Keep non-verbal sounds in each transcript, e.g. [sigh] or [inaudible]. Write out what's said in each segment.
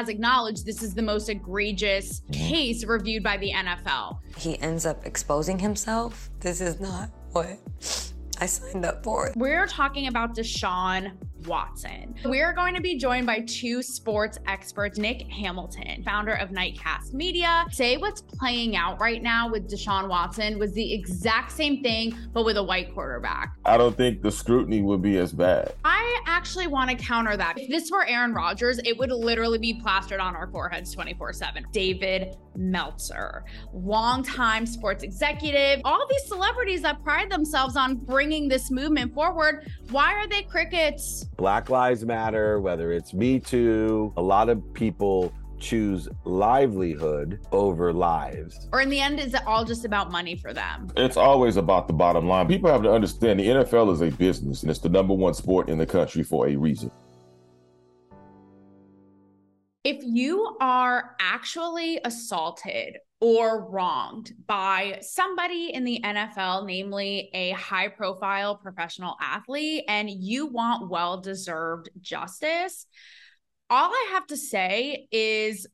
has acknowledged this is the most egregious mm-hmm. case reviewed by the NFL. He ends up exposing himself. This is not what I signed up for. We're talking about Deshaun Watson. We're going to be joined by two sports experts, Nick Hamilton, founder of Nightcast Media. Say what's playing out right now with Deshaun Watson was the exact same thing, but with a white quarterback. I don't think the scrutiny would be as bad. I actually want to counter that. If this were Aaron Rodgers, it would literally be plastered on our foreheads 24 7. David Meltzer, longtime sports executive, all these celebrities that pride themselves on bringing this movement forward. Why are they crickets? Black Lives Matter, whether it's Me Too, a lot of people choose livelihood over lives. Or in the end, is it all just about money for them? It's always about the bottom line. People have to understand the NFL is a business and it's the number one sport in the country for a reason. If you are actually assaulted or wronged by somebody in the NFL, namely a high profile professional athlete, and you want well deserved justice, all I have to say is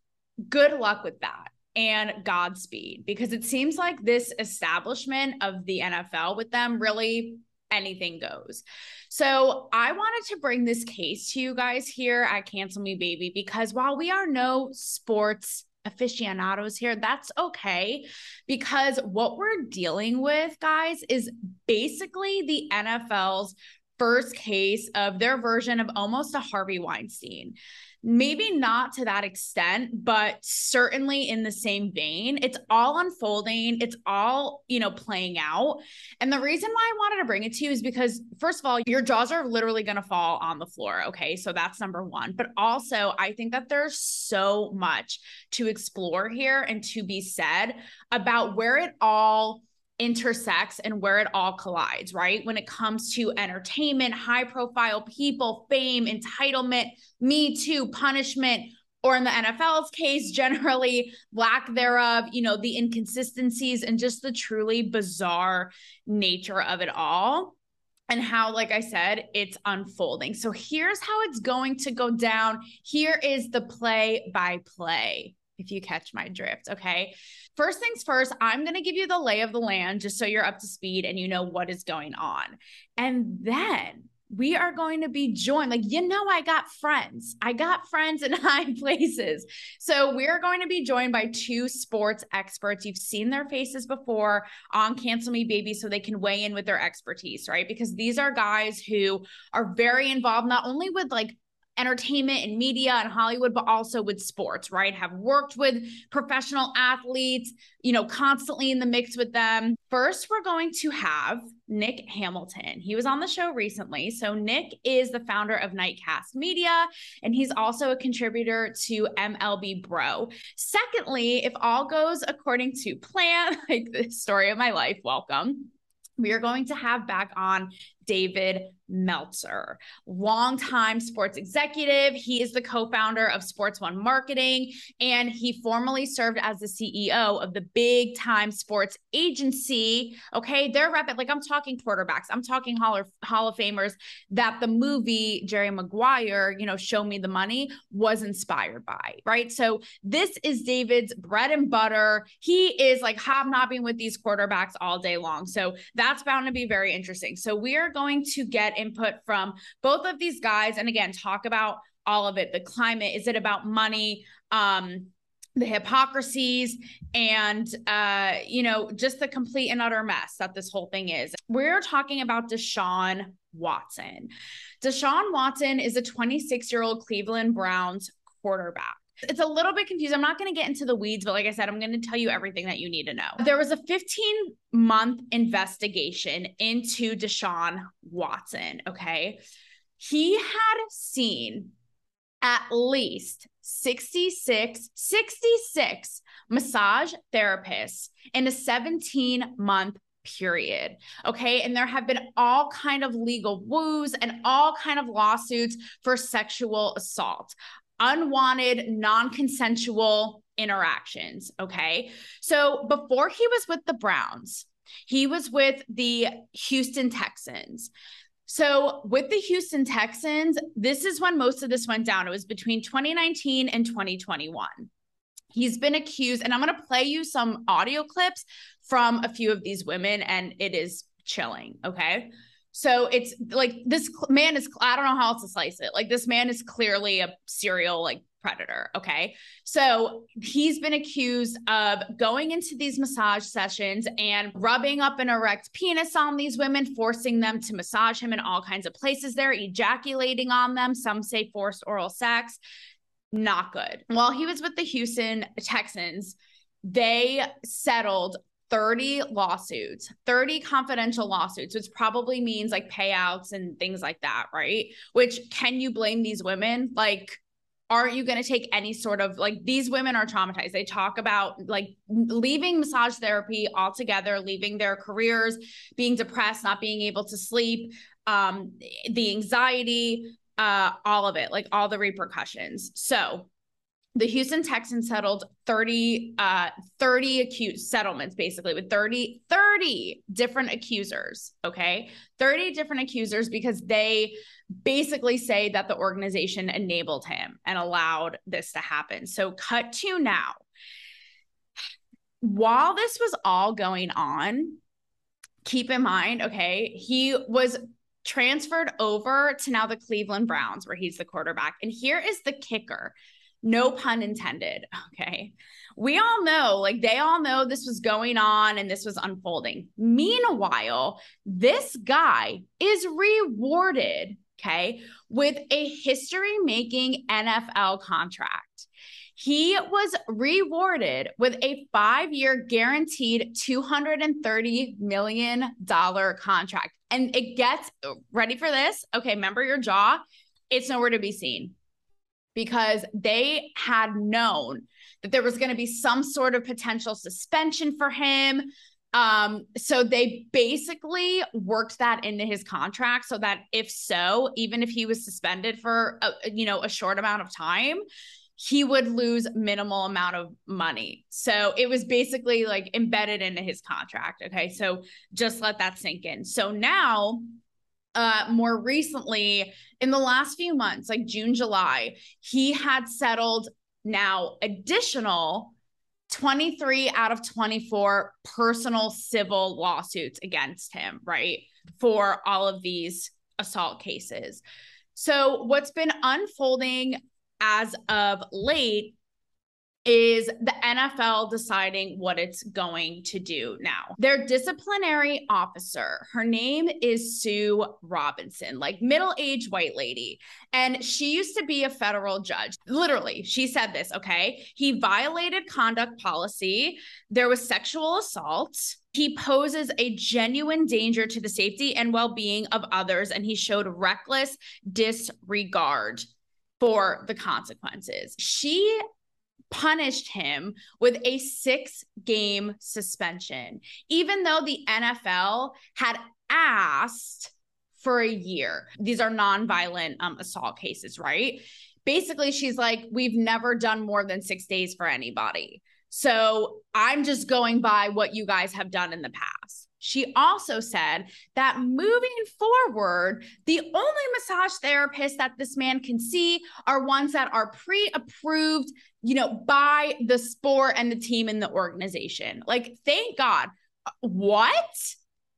good luck with that and Godspeed because it seems like this establishment of the NFL with them really anything goes. So I wanted to bring this case to you guys here at Cancel Me Baby because while we are no sports aficionados here, that's okay because what we're dealing with, guys, is basically the NFL's first case of their version of almost a Harvey Weinstein maybe not to that extent but certainly in the same vein. It's all unfolding. It's all you know playing out. And the reason why i wanted to bring it to you is because first of all your jaws are literally going to fall on the floor okay? So that's number 1 but also i think that there's so much to explore here and to be said about where it all intersects and where it all collides, right? When it comes to entertainment, high profile people, fame, entitlement, me too, punishment, or in the NFL's case, [laughs] generally lack thereof, you know, the inconsistencies and just the truly bizarre nature of it all. And how, like I said, it's unfolding. So here's how it's going to go down. Here is the play by play, if you catch my drift. Okay. First things first, I'm going to give you the lay of the land just so you're up to speed and you know what is going on. And then we are going to be joined. Like, you know, I got friends. I got friends in [laughs] high places. So, we're going to be joined by two sports experts. You've seen their faces before on Cancel Me Baby, so they can weigh in with their expertise, right? Because these are guys who are very involved, not only with like entertainment and media and Hollywood, but also with sports, right? Have worked with professional athletes, you know, constantly in the mix with them. First, we're going to have Nick Hamilton. He was on the show recently. So, Nick is the founder of Nightcast Media, and he's also a contributor to MLB Bro. Secondly, if all goes according to plan, [laughs] like the story of my life, welcome we are going to have back on David Meltzer, longtime sports executive. He is the co founder of Sports One Marketing, and he formerly served as the CEO of the big time sports agency. Okay, they're rapid, like I'm talking quarterbacks, I'm talking Hall of, Hall of Famers that the movie Jerry Maguire, you know, Show Me the Money was inspired by, right? So this is David's bread and butter. He is like hobnobbing with these quarterbacks all day long. So that's bound to be very interesting. So we are going to get input from both of these guys. And again talk about all of it the climate. Is it about money um the hypocrisies and uh you know just the complete and utter mess that this whole thing is? We're talking about deshaun watson. Deshaun watson is a 26 year old cleveland browns quarterback it's a little bit confused. I'm not going to get into the weeds, but like I said, I'm going to tell you everything that you need to know. There was a 15 month investigation into Deshaun Watson. Okay. He had seen at least 66, 66 massage therapists in a 17 month period okay and there have been all kind of legal woos and all kind of lawsuits for sexual assault unwanted, non consensual interactions. Okay. So before he was with the Browns, he was with the Houston Texans. So, with the Houston Texans, this is when most of this went down. It was between 2019 and 2021. He's been accused, and I'm going to play you some audio clips from a few of these women, and it is chilling. Okay. So it's like this man is, I don't know how else to slice it. Like this man is clearly a serial like predator. Okay. So he's been accused of going into these massage sessions and rubbing up an erect penis on these women, forcing them to massage him in all kinds of places there, ejaculating on them. Some say forced oral sex. Not good. While he was with the Houston Texans, they settled 30 lawsuits, 30 confidential lawsuits, which probably means like payouts and things like that, right? Which can you blame these women? Like, aren't you going to take any sort of like these women are traumatized? They talk about like leaving massage therapy altogether, leaving their careers, being depressed, not being able to sleep, um, the anxiety, uh, all of it, like all the repercussions. So, the Houston Texans settled 30 uh 30 accused settlements basically with 30 30 different accusers, okay? 30 different accusers because they basically say that the organization enabled him and allowed this to happen. So cut to now. While this was all going on, keep in mind, okay, he was transferred over to now the Cleveland Browns where he's the quarterback. And here is the kicker no pun intended. Okay. We all know, like they all know this was going on and this was unfolding. Meanwhile, this guy is rewarded, okay, with a history making NFL contract. He was rewarded with a five year guaranteed $230 million contract. And it gets ready for this. Okay, remember your jaw? It's nowhere to be seen because they had known that there was going to be some sort of potential suspension for him. Um, so they basically worked that into his contract so that if so, even if he was suspended for a, you know a short amount of time, he would lose minimal amount of money. So it was basically like embedded into his contract. Okay. So just let that sink in. So now uh, more recently in the last few months, like June, July, he had settled now additional 23 out of 24 personal civil lawsuits against him, right? For all of these assault cases. So, what's been unfolding as of late is the NFL deciding what it's going to do now. Their disciplinary officer, her name is Sue Robinson, like middle-aged white lady, and she used to be a federal judge. Literally, she said this, okay? He violated conduct policy. There was sexual assault. He poses a genuine danger to the safety and well-being of others and he showed reckless disregard for the consequences. She punished him with a six game suspension, even though the NFL had asked for a year. These are nonviolent um, assault cases, right? Basically, she's like, We've never done more than six days for anybody. So I'm just going by what you guys have done in the past. She also said that moving forward, the only massage therapists that this man can see are ones that are pre approved, you know, by the sport and the team in the organization. Like, thank God. Uh, what?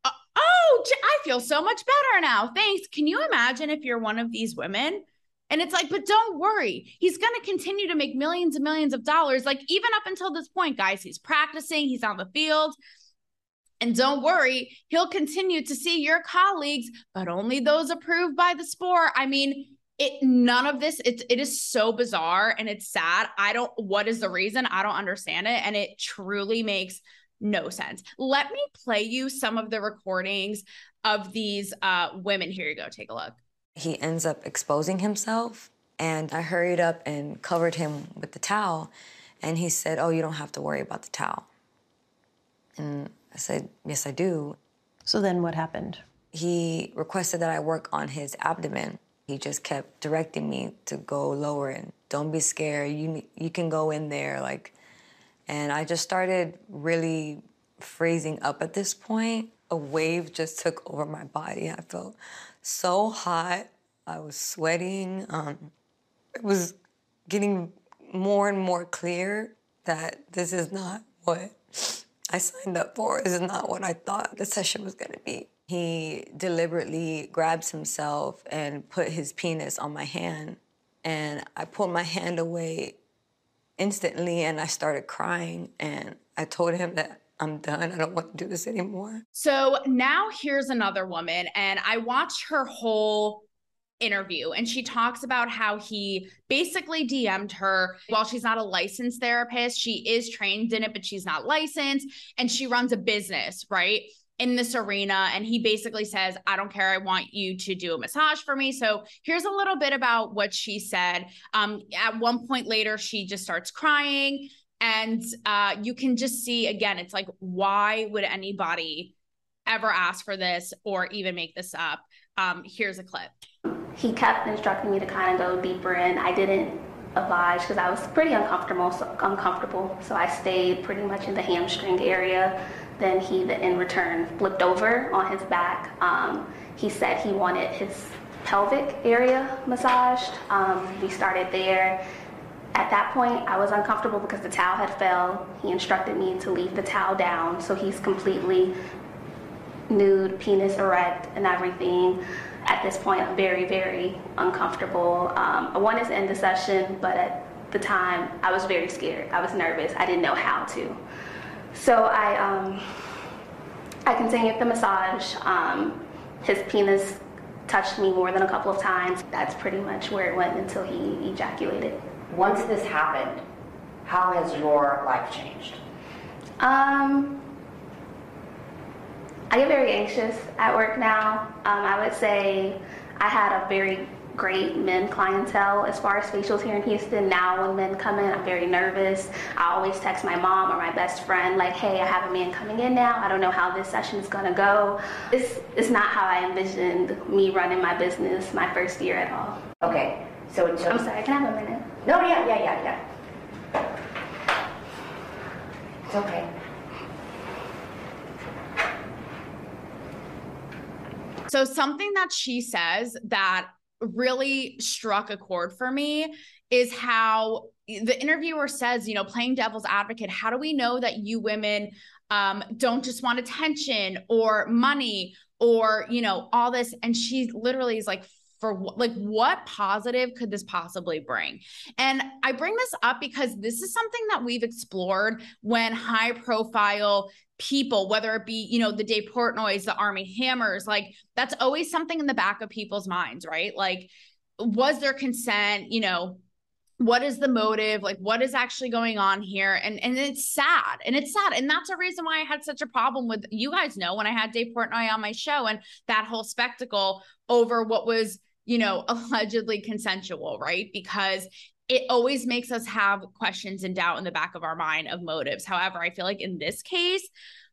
Uh, oh, I feel so much better now. Thanks. Can you imagine if you're one of these women? And it's like, but don't worry. He's going to continue to make millions and millions of dollars. Like, even up until this point, guys, he's practicing, he's on the field. And don't worry, he'll continue to see your colleagues, but only those approved by the sport. I mean, it none of this it, it is so bizarre and it's sad. I don't what is the reason? I don't understand it and it truly makes no sense. Let me play you some of the recordings of these uh women. Here you go. Take a look. He ends up exposing himself and I hurried up and covered him with the towel and he said, "Oh, you don't have to worry about the towel." And I said, Yes, I do. So then what happened? He requested that I work on his abdomen. He just kept directing me to go lower and don't be scared. You you can go in there like and I just started really freezing up at this point. A wave just took over my body. I felt so hot. I was sweating. Um, it was getting more and more clear that this is not what I signed up for. Is not what I thought the session was going to be. He deliberately grabs himself and put his penis on my hand. And I pulled my hand away instantly and I started crying. And I told him that I'm done. I don't want to do this anymore. So now here's another woman, and I watched her whole interview and she talks about how he basically DM'd her while she's not a licensed therapist. She is trained in it, but she's not licensed and she runs a business, right? In this arena. And he basically says, I don't care. I want you to do a massage for me. So here's a little bit about what she said. Um, at one point later, she just starts crying. And uh, you can just see again, it's like, why would anybody ever ask for this or even make this up? Um, here's a clip he kept instructing me to kind of go deeper in. I didn't oblige because I was pretty uncomfortable. So, uncomfortable, so I stayed pretty much in the hamstring area. Then he, in return, flipped over on his back. Um, he said he wanted his pelvic area massaged. Um, we started there. At that point, I was uncomfortable because the towel had fell. He instructed me to leave the towel down, so he's completely nude, penis erect, and everything at this point, I'm very, very uncomfortable. Um, I wanted to end the session, but at the time, I was very scared. I was nervous. I didn't know how to. So I, um, I continued the massage. Um, his penis touched me more than a couple of times. That's pretty much where it went until he ejaculated. Once this happened, how has your life changed? Um, I get very anxious at work now. Um, I would say I had a very great men clientele as far as facials here in Houston. Now, when men come in, I'm very nervous. I always text my mom or my best friend, like, hey, I have a man coming in now. I don't know how this session is gonna go. This is not how I envisioned me running my business my first year at all. Okay, so until. I'm sorry, can I have a minute? No, yeah, yeah, yeah, yeah. It's okay. So, something that she says that really struck a chord for me is how the interviewer says, you know, playing devil's advocate, how do we know that you women um, don't just want attention or money or, you know, all this? And she literally is like, for like what positive could this possibly bring and i bring this up because this is something that we've explored when high profile people, whether it be, you know, the Dave Portnoys, the Armie Hammers, like that's always something in the back of people's minds, right? Like, was there consent? You know, what is the motive? Like, what is actually going on here? And and it's sad, and it's sad, and that's a reason why I had such a problem with you guys know when I had Dave Portnoy on my show and that whole spectacle over what was you know [laughs] allegedly consensual, right? Because it always makes us have questions and doubt in the back of our mind of motives. However, I feel like in this case,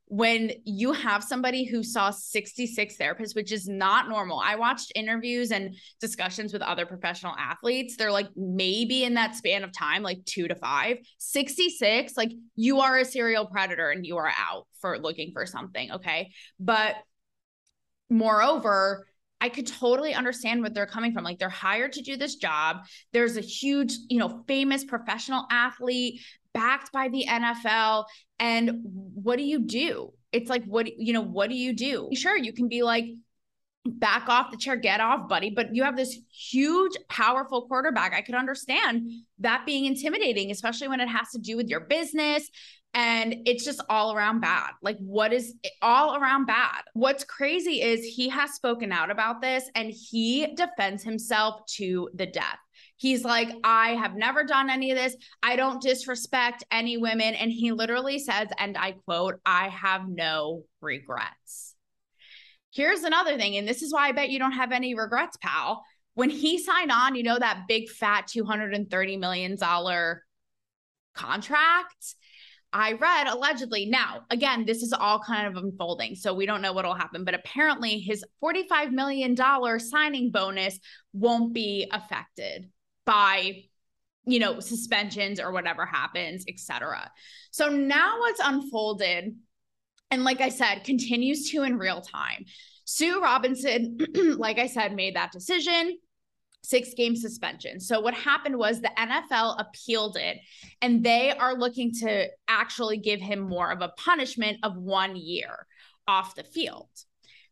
when you have somebody who saw 66 therapists, which is not normal. I watched interviews and discussions with other professional athletes. They're like maybe in that span of time, like two to five. 66, like you are a serial predator and you are out for looking for something. Okay. But moreover, I could totally understand what they're coming from. Like they're hired to do this job. There's a huge, you know, famous professional athlete backed by the NFL. And what do you do? It's like, what, you know, what do you do? Sure, you can be like, back off the chair, get off, buddy. But you have this huge, powerful quarterback. I could understand that being intimidating, especially when it has to do with your business and it's just all around bad. Like, what is all around bad? What's crazy is he has spoken out about this and he defends himself to the death. He's like, I have never done any of this. I don't disrespect any women. And he literally says, and I quote, I have no regrets. Here's another thing. And this is why I bet you don't have any regrets, pal. When he signed on, you know, that big fat $230 million contract I read allegedly. Now, again, this is all kind of unfolding, so we don't know what will happen. But apparently, his $45 million signing bonus won't be affected by you know suspensions or whatever happens etc so now what's unfolded and like i said continues to in real time Sue Robinson, [clears throat] like I said, made that decision six game suspension. So what happened was the NFL appealed it and they are looking to actually give him more of a punishment of 1 year off the field.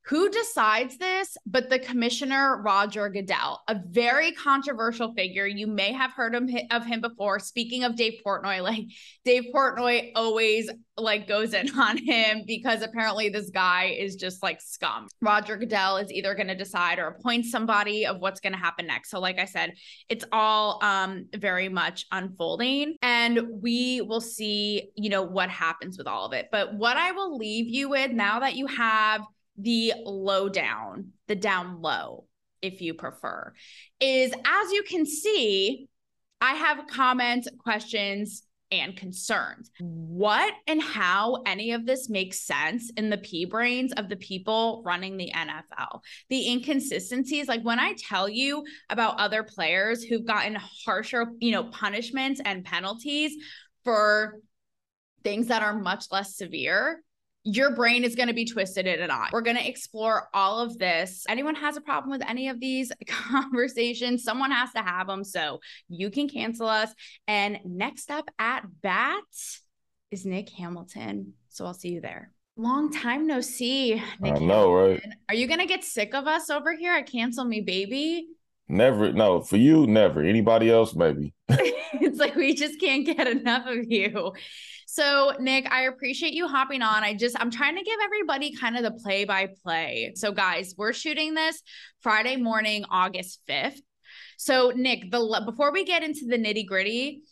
Who decides this but the commissioner Roger Goodell, a very controversial figure. You may have heard of him before. Speaking of Dave Portnoy, [laughs] like Dave Portnoy always like goes in [laughs] on him because apparently this guy is just like scum. Roger Goodell is either going to decide or appoint somebody of what's going to happen next. So like I said, it's all um very much unfolding and we will see, you know, what happens with all of it. But what I will leave you with now that you have the low down, the down low, if you prefer, is as you can see, I have comments, questions, and concerns. What and how any of this makes sense in the pea brains of the people running the NFL. The inconsistencies, like when I tell you about other players who've gotten harsher, you know, punishments and penalties for things that are much less severe, your brain is going to be twisted in an eye. We're going to explore all of this. Anyone has a problem with any of these [laughs] conversations, someone has to have them. So you can cancel us. And next up at bat is Nick Hamilton. So I'll see you there. Long time no see. Nick I know, Hamilton. right? Are you going to get sick of us over here at Cancel Me Baby? Never. No, for you, never. Anybody else, maybe. [laughs] it's like we just can't get enough of you. So, Nick, I appreciate you hopping on. I just, I'm trying to give everybody kind of the play by play. So, guys, we're shooting this Friday morning, August 5th. So, Nick, the before we get into the nitty gritty,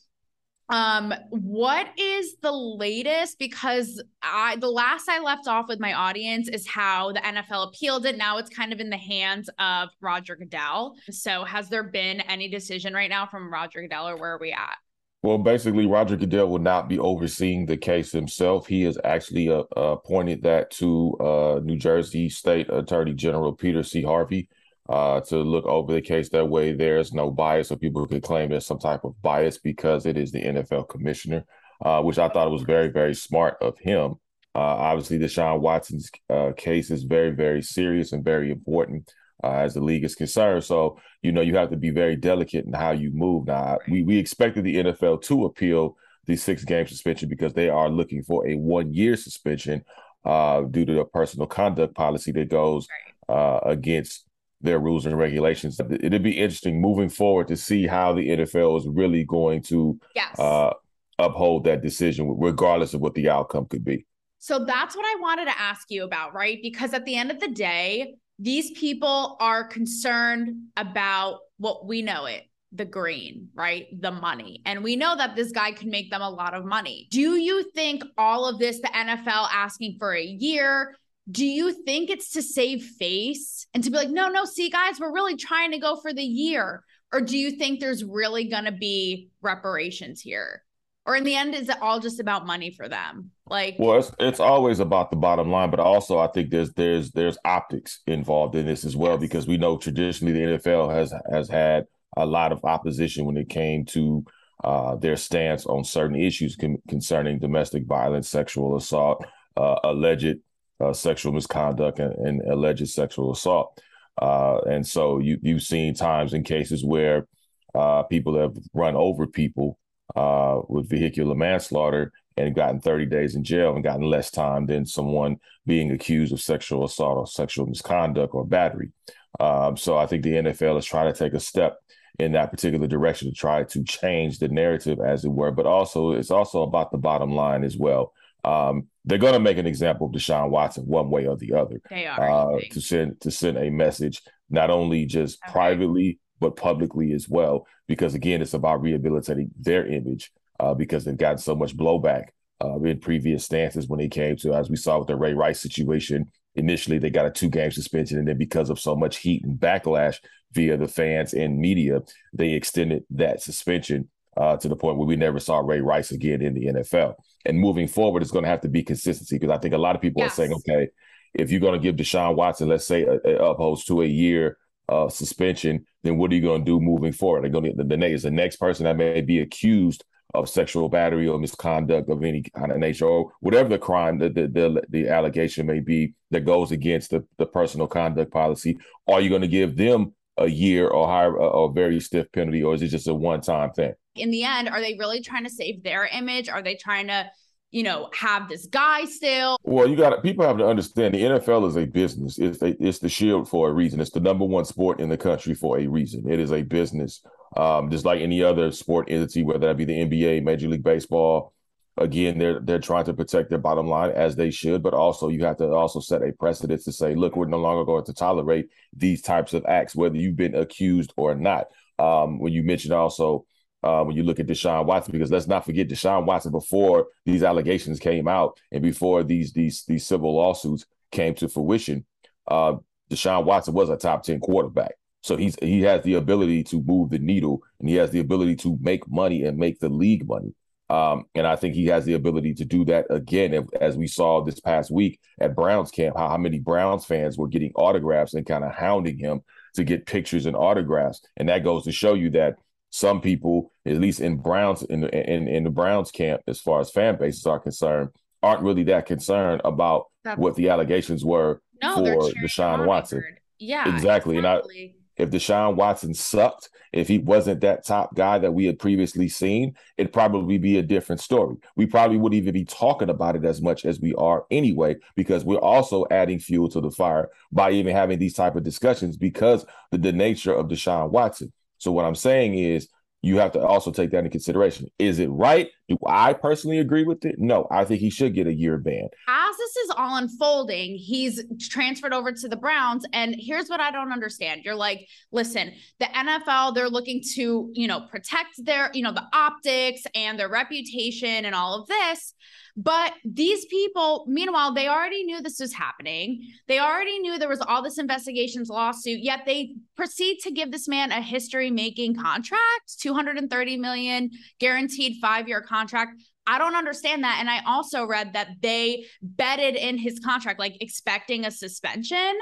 um, what is the latest? Because I the last I left off with my audience is how the NFL appealed it. Now it's kind of in the hands of Roger Goodell. So has there been any decision right now from Roger Goodell or where are we at? Well, basically, Roger Goodell will not be overseeing the case himself. He has actually uh, appointed that to uh, New Jersey State Attorney General Peter C. Harvey uh, to look over the case. That way, there's no bias, so people could claim there's some type of bias because it is the NFL commissioner, uh, which I thought was very, very smart of him. Uh, obviously, Deshaun Watson's uh, case is very, very serious and very important uh, as the league is concerned. So, you know, you have to be very delicate in how you move. Now, we, we expected the NFL to appeal the six game suspension because they are looking for a one year suspension uh, due to a personal conduct policy that goes uh, against their rules and regulations. It'd be interesting moving forward to see how the NFL is really going to yes. uh, uphold that decision, regardless of what the outcome could be. So that's what I wanted to ask you about, right? Because at the end of the day, these people are concerned about what we know it the green, right? The money. And we know that this guy can make them a lot of money. Do you think all of this, the NFL asking for a year, do you think it's to save face and to be like, no, no, see, guys, we're really trying to go for the year? Or do you think there's really going to be reparations here? Or in the end is it all just about money for them like well it's, it's always about the bottom line but also i think there's there's there's optics involved in this as well yes. because we know traditionally the nfl has has had a lot of opposition when it came to uh, their stance on certain issues con- concerning domestic violence sexual assault uh, alleged uh, sexual misconduct and, and, alleged sexual assault uh, and so you, you've seen times in cases where uh, people have run over people uh, with vehicular manslaughter and gotten 30 days in jail and gotten less time than someone being accused of sexual assault or sexual misconduct or battery. Um, so I think the NFL is trying to take a step in that particular direction to try to change the narrative, as it were. But also, it's also about the bottom line as well. Um, they're going to make an example of Deshaun Watson one way or the other. They are uh, to send to send a message not only just okay. privately but publicly as well, because again, it's about rehabilitating their image uh, because they've gotten so much blowback uh, in previous stances when they came to, as we saw with the Ray Rice situation. Initially, they got a two game suspension, and then because of so much heat and backlash via the fans and media, they extended that suspension uh, to the point where we never saw Ray Rice again in the NFL. And moving forward, it's going to have to be consistency because I think a lot of people yes. are saying, okay, if you're going to give Deshaun Watson, let's say, a, a upholds to a year uh, suspension, then what are you going to do moving forward? They're going to the, the, the next person that may be accused of sexual battery or misconduct of any kind of nature or whatever the crime that the, the, the allegation may be that goes against the, the personal conduct policy are you going to give them a year or higher or very stiff penalty or is it just a one-time thing in the end are they really trying to save their image are they trying to you know, have this guy still. Well, you got people have to understand the NFL is a business. It's a, it's the shield for a reason. It's the number one sport in the country for a reason. It is a business, um, just like any other sport entity, whether that be the NBA, Major League Baseball. Again, they're they're trying to protect their bottom line as they should, but also you have to also set a precedent to say, look, we're no longer going to tolerate these types of acts, whether you've been accused or not. Um, when you mentioned also uh, when you look at Deshaun Watson, because let's not forget Deshaun Watson before these allegations came out and before these these these civil lawsuits came to fruition, uh, Deshaun Watson was a top ten quarterback. So he's he has the ability to move the needle and he has the ability to make money and make the league money. Um, and I think he has the ability to do that again, as we saw this past week at Browns camp, how, how many Browns fans were getting autographs and kind of hounding him to get pictures and autographs. And that goes to show you that some people, at least in Browns in in, in the Browns camp, as far as fan bases are concerned, aren't really that concerned about That's, what the allegations were no, for Deshaun Watson. Yeah, exactly. exactly. And I, if Deshaun Watson sucked, if he wasn't that top guy that we had previously seen, it'd probably be a different story. We probably wouldn't even be talking about it as much as we are anyway, because we're also adding fuel to the fire by even having these type of discussions because the, the nature of Deshaun Watson. So what I'm saying is you have to also take that into consideration. Is it right? Do I personally agree with it? No, I think he should get a year ban. As this is all unfolding, he's transferred over to the Browns. And here's what I don't understand. You're like, listen, the NFL, they're looking to, you know, protect their, you know, the optics and their reputation and all of this. But these people, meanwhile, they already knew this was happening. They already knew there was all this investigations lawsuit, yet they proceed to give this man a history making contract, 230 million guaranteed five year contract. I don't understand that. And I also read that they betted in his contract, like expecting a suspension.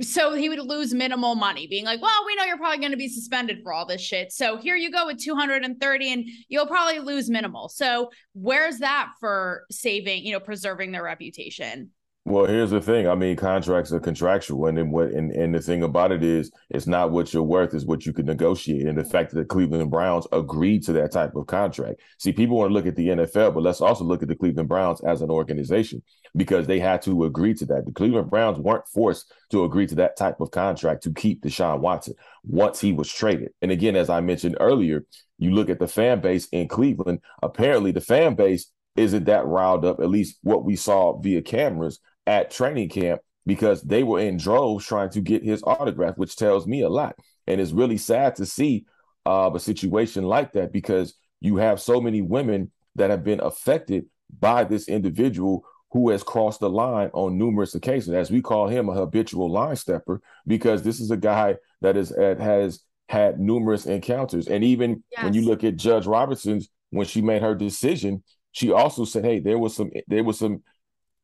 So he would lose minimal money being like well we know you're probably going to be suspended for all this shit. So here you go with 230 and you'll probably lose minimal. So where's that for saving you know preserving their reputation well, here's the thing. I mean, contracts are contractual, and then what? And, and the thing about it is, it's not what you're worth; is what you can negotiate. And the fact that the Cleveland Browns agreed to that type of contract. See, people want to look at the NFL, but let's also look at the Cleveland Browns as an organization because they had to agree to that. The Cleveland Browns weren't forced to agree to that type of contract to keep Deshaun Watson once he was traded. And again, as I mentioned earlier, you look at the fan base in Cleveland. Apparently, the fan base isn't that riled up. At least what we saw via cameras at training camp because they were in droves trying to get his autograph, which tells me a lot. And it's really sad to see uh, a situation like that because you have so many women that have been affected by this individual who has crossed the line on numerous occasions, as we call him a habitual line stepper, because this is a guy that is that has had numerous encounters. And even yes. when you look at Judge Robertson's, when she made her decision, she also said, "Hey, there was some there was some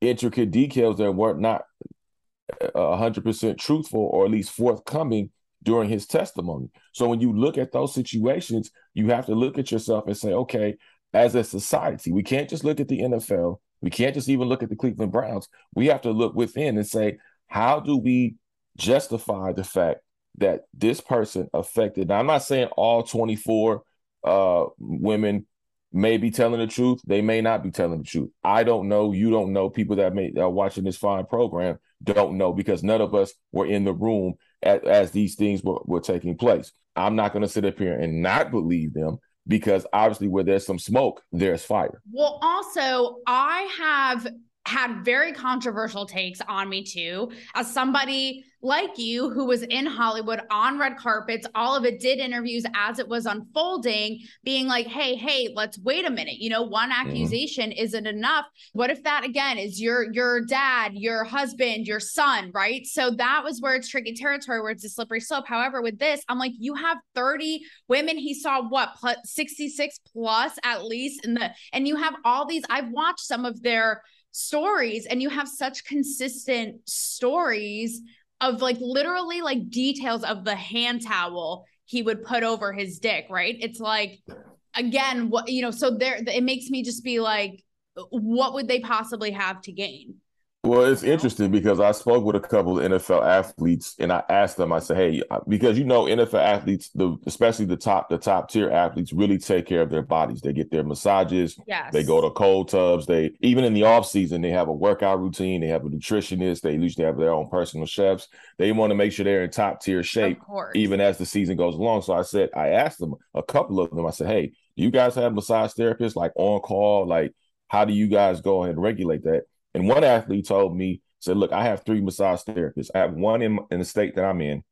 intricate details that weren't not hundred percent truthful or at least forthcoming during his testimony. So when you look at those situations, you have to look at yourself and say, okay, as a society, we can't just look at the NFL. We can't just even look at the Cleveland Browns. We have to look within and say, how do we justify the fact that this person affected? Now, I'm not saying all 24 uh, women may be telling the truth. They may not be telling the truth. I don't know. You don't know. People that may are watching this fine program don't know because none of us were in the room as, as these things were, were taking place. I'm not going to sit up here and not believe them because obviously where there's some smoke, there's fire. Well, also, I have had very controversial takes on me too. As somebody like you who was in Hollywood on red carpets all of it did interviews as it was unfolding being like hey hey let's wait a minute. You know one accusation mm-hmm. isn't enough. What if that again is your your dad your husband your son right? So that was where it's tricky territory where it's a slippery slope. However with this I'm like you have 30 women. He saw what plus 66 plus at least in the and you have all these. I've watched some of their stories and you have such consistent stories of like literally like details of the hand towel he would put over his dick, right? It's like again, what you know, so there it makes me just be like, what would they possibly have to gain? Well, it's interesting because I spoke with a couple of NFL athletes and I asked them, I said, Hey, uh, because you know, NFL athletes, the especially the top, the top tier athletes really take care of their bodies. They get their massages, yes. they go to cold tubs, they even in the off season, they have a workout routine, they have a nutritionist, they usually have their own personal chefs. They want to make sure they're in top tier shape, even as the season goes along. So I said, I asked them a couple of them, I said, Hey, do you guys have massage therapists like on call? Like, how do you guys go ahead and regulate that? And one athlete told me, said, look, I have three massage therapists. I have one in, in the state that I'm in.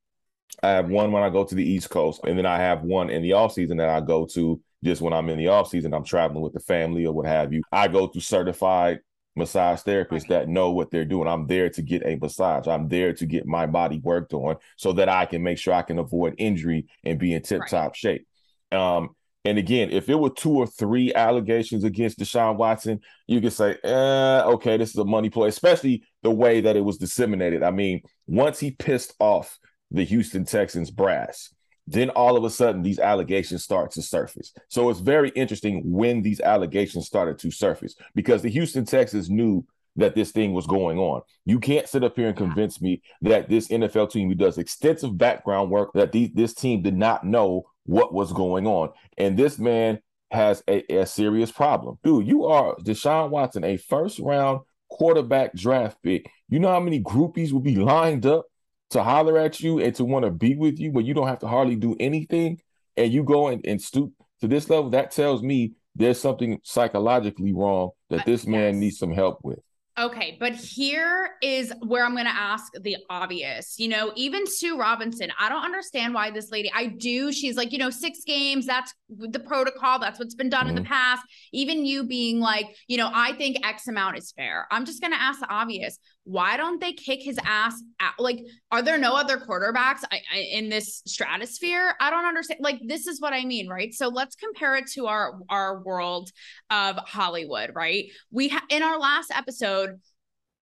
I have one when I go to the East Coast, and then I have one in the off season that I go to just when I'm in the off season. I'm traveling with the family or what have you. I go to certified massage therapists that know what they're doing. I'm there to get a massage. I'm there to get my body worked on so that I can make sure I can avoid injury and be in tip top right. shape. Um, and again, if it were two or three allegations against Deshaun Watson, you could say, eh, okay, this is a money play, especially the way that it was disseminated. I mean, once he pissed off the Houston Texans brass, then all of a sudden these allegations start to surface. So it's very interesting when these allegations started to surface because the Houston Texans knew that this thing was going on. You can't sit up here and convince me that this NFL team who does extensive background work that this team did not know what was going on. And this man has a, a serious problem. Dude, you are Deshaun Watson, a first round quarterback draft pick. You know how many groupies will be lined up to holler at you and to want to be with you when you don't have to hardly do anything and you go and, and stoop to this level? That tells me there's something psychologically wrong that uh, this man yes. needs some help with. Okay, but here is where I'm going to ask the obvious. You know, even Sue Robinson, I don't understand why this lady, I do. She's like, you know, six games, that's the protocol, that's what's been done mm-hmm. in the mm-hmm. past. Even you being like, you know, I think X amount is fair. I'm just going to ask the obvious why don't they kick his ass out? Like, are there no other quarterbacks I, I, in this stratosphere? I don't understand. Like, this is what I mean, right? So let's compare it to our our world of Hollywood, right? We ha- in our last episode.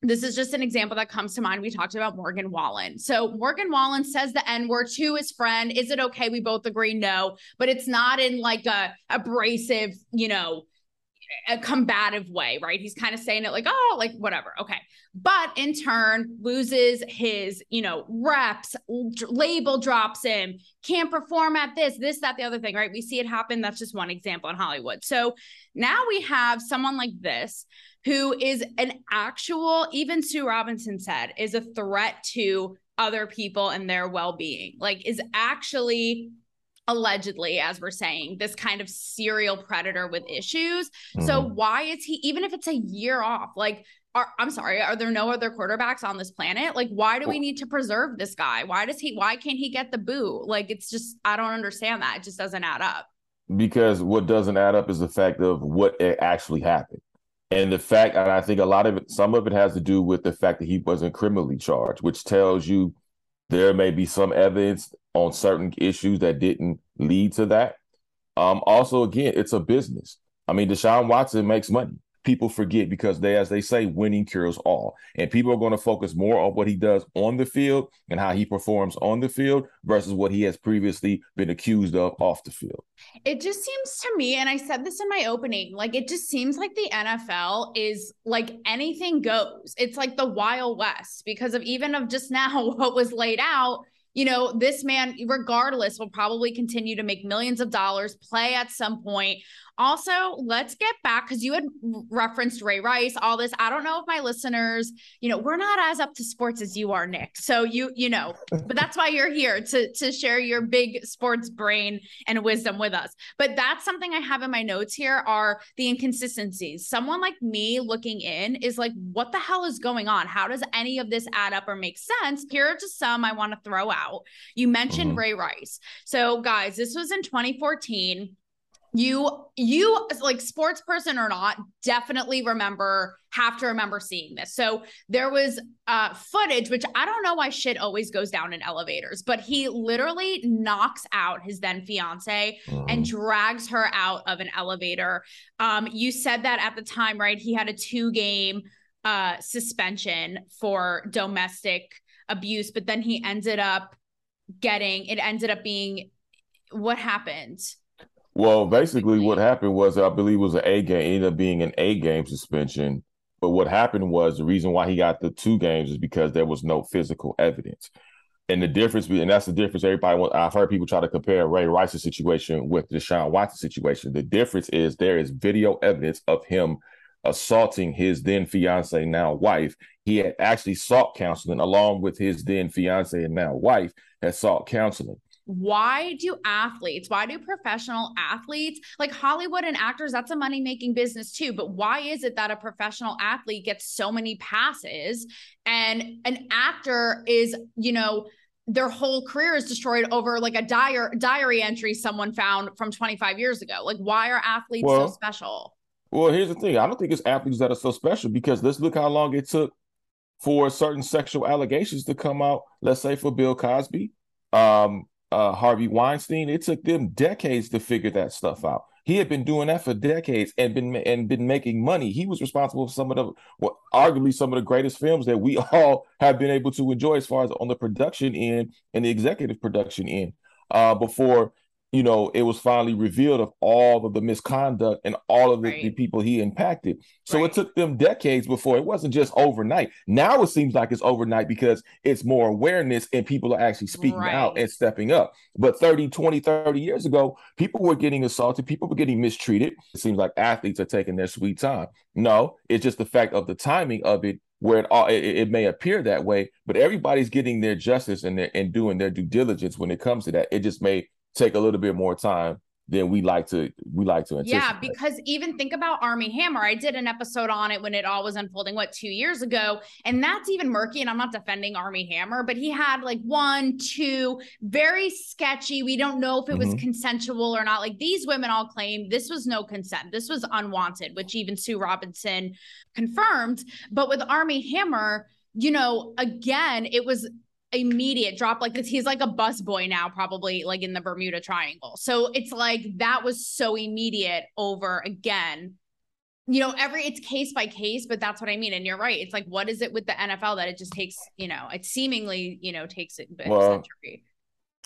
This is just an example that comes to mind. We talked about Morgan Wallen. So Morgan Wallen says the N word to his friend. Is it okay? We both agree no, but it's not in like a abrasive, you know, a combative way, right? He's kind of saying it like, oh, like whatever. Okay. But in turn, loses his, you know, reps, label drops him, can't perform at this, this, that, the other thing, right? We see it happen. That's just one example in Hollywood. So now we have someone like this who is an actual, even Sue Robinson said, is a threat to other people and their well being, like, is actually allegedly as we're saying this kind of serial predator with issues. Mm-hmm. so why is he even if it's a year off like are, i'm sorry are there no other quarterbacks on this planet? Like why do we need to preserve this guy? Why does he why can't he get the boo? Like it's just i don't understand that. It just doesn't add up. Because what doesn't add up is the fact of what actually happened and the fact and i think a lot of it some of it has to do with the fact that he wasn't criminally charged which tells you there may be some evidence on certain issues that didn't lead to that. Um, also, again, it's a business. I mean, Deshaun Watson makes money. People forget because they, as they say, winning cures all. And people are going to focus more on what he does on the field and how he performs on the field versus what he has previously been accused of off the field. It just seems to me, and I said this in my opening, like it just seems like the NFL is like anything goes. It's like the Wild West because of even of just now [laughs] what was laid out you know, this man, regardless, will probably continue to make millions of dollars, play at some point. Also, let's get back because you had referenced Ray Rice, all this. I don't know if my listeners, you know, we're not as up to sports as you are, Nick. So you, you know, but that's why you're here to to share your big sports brain and wisdom with us. But that's something I have in my notes here are the inconsistencies. Someone like me looking in is like, what the hell is going on? How does any of this add up or make sense? Here are just some I want to throw out. You mentioned mm-hmm. Ray Rice. So, guys, this was in 2014 you you like sports person or not definitely remember have to remember seeing this. So there was uh footage which i don't know why shit always goes down in elevators but he literally knocks out his then fiance mm-hmm. and drags her out of an elevator. Um you said that at the time right? He had a two game uh suspension for domestic abuse but then he ended up getting it ended up being what happened Well, basically, what happened was I believe it was an A game, it ended up being an A game suspension. But what happened was the reason why he got the two games is because there was no physical evidence. And the difference, and that's the difference. Everybody, wants, I've heard people try to compare Ray Rice's situation with Deshaun Watson situation. The difference is there is video evidence of him assaulting his then fiance, now wife. He had actually sought counseling along with his then fiance and now wife had sought counseling why do athletes, why do professional athletes, like Hollywood and actors, that's a money making business too. But why is it that a professional athlete gets so many passes and an actor is, you know, their whole career is destroyed over like a diary diary entry someone found from 25 years ago. Like, why are athletes well, so special? Well, here's the thing. I don't think it's athletes that are so special because let's look how long it took for certain sexual allegations to come out. Let's say for Bill Cosby. Um, uh, Harvey Weinstein, it took them decades to figure that stuff out. He had been doing that for decades and been and been making money. He was responsible for some of the, well, arguably some of the greatest films that we [laughs] all have been able to enjoy as far as on the production end and the executive production end. Uh, before you know, it was finally revealed of all of the misconduct and all of the, right. the people he impacted. So right. it took them decades before it wasn't just overnight. Now it seems like it's overnight because it's more awareness and people are actually speaking right. out and stepping up. But 30, 20, 30 years ago, people were getting assaulted, people were getting mistreated. It seems like athletes are taking their sweet time. No, it's just the fact of the timing of it where it, all, it, it, may appear that way, but everybody's getting their justice and, their, and doing their due diligence when it comes to that. It just may take a little bit more time than we like to we like to anticipate. Yeah, because even think about Armie Hammer. I did an episode on it when it all was unfolding what 2 years ago and that's even murky and I'm not defending Armie Hammer, but he had like one, two very sketchy. We don't know if it was mm-hmm. consensual or not. Like these women all claim this was no consent. This was unwanted, which even Sue Robinson confirmed, but with Armie Hammer, you know, again, it was immediate drop like this. He's like a bus boy now, probably like in the Bermuda Triangle. So it's like that was so immediate over again. You know, every it's case by case, but that's what I mean. And you're right. It's like, what is it with the NFL that it just takes, you know, it seemingly, you know, takes it well, century.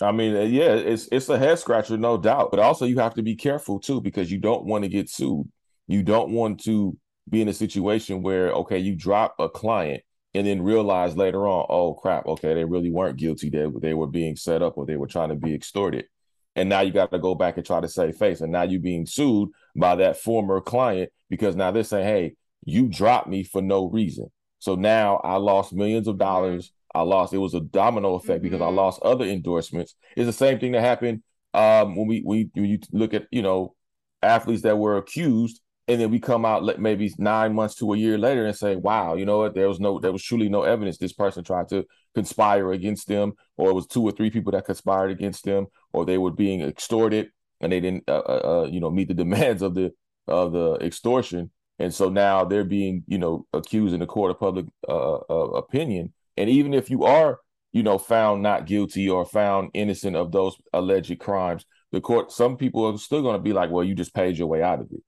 I mean, uh, yeah, it's it's a head scratcher, no doubt. But also, you have to be careful too because you don't want to get sued. You don't want to be in a situation where okay, you drop a client and then realize later on, oh crap, okay, they really weren't guilty. They they were being set up or they were trying to be extorted. And now you got to go back and try to save face. And now you're being sued by that former client because now they're saying, hey, you dropped me for no reason. So now I lost millions of dollars. I lost, it was a domino effect mm-hmm. because I mm-hmm. lost other endorsements. It's the same thing that happened um, when we, we when you look at, you know, athletes that were accused and then we come out maybe nine months to a year later and say, "Wow, you know what? There was no, there was truly no evidence this person tried to conspire against them, or it was two or three people that conspired against them, or they were being extorted and they didn't, uh, uh, uh you know, meet the [laughs] demands of the of the extortion, and so now they're being, you know, accused in the court of public uh, uh, opinion. And even if you are, you know, found not guilty or found innocent of those alleged crimes, the court, some people are still going to be like, "Well, you just paid your way out of it."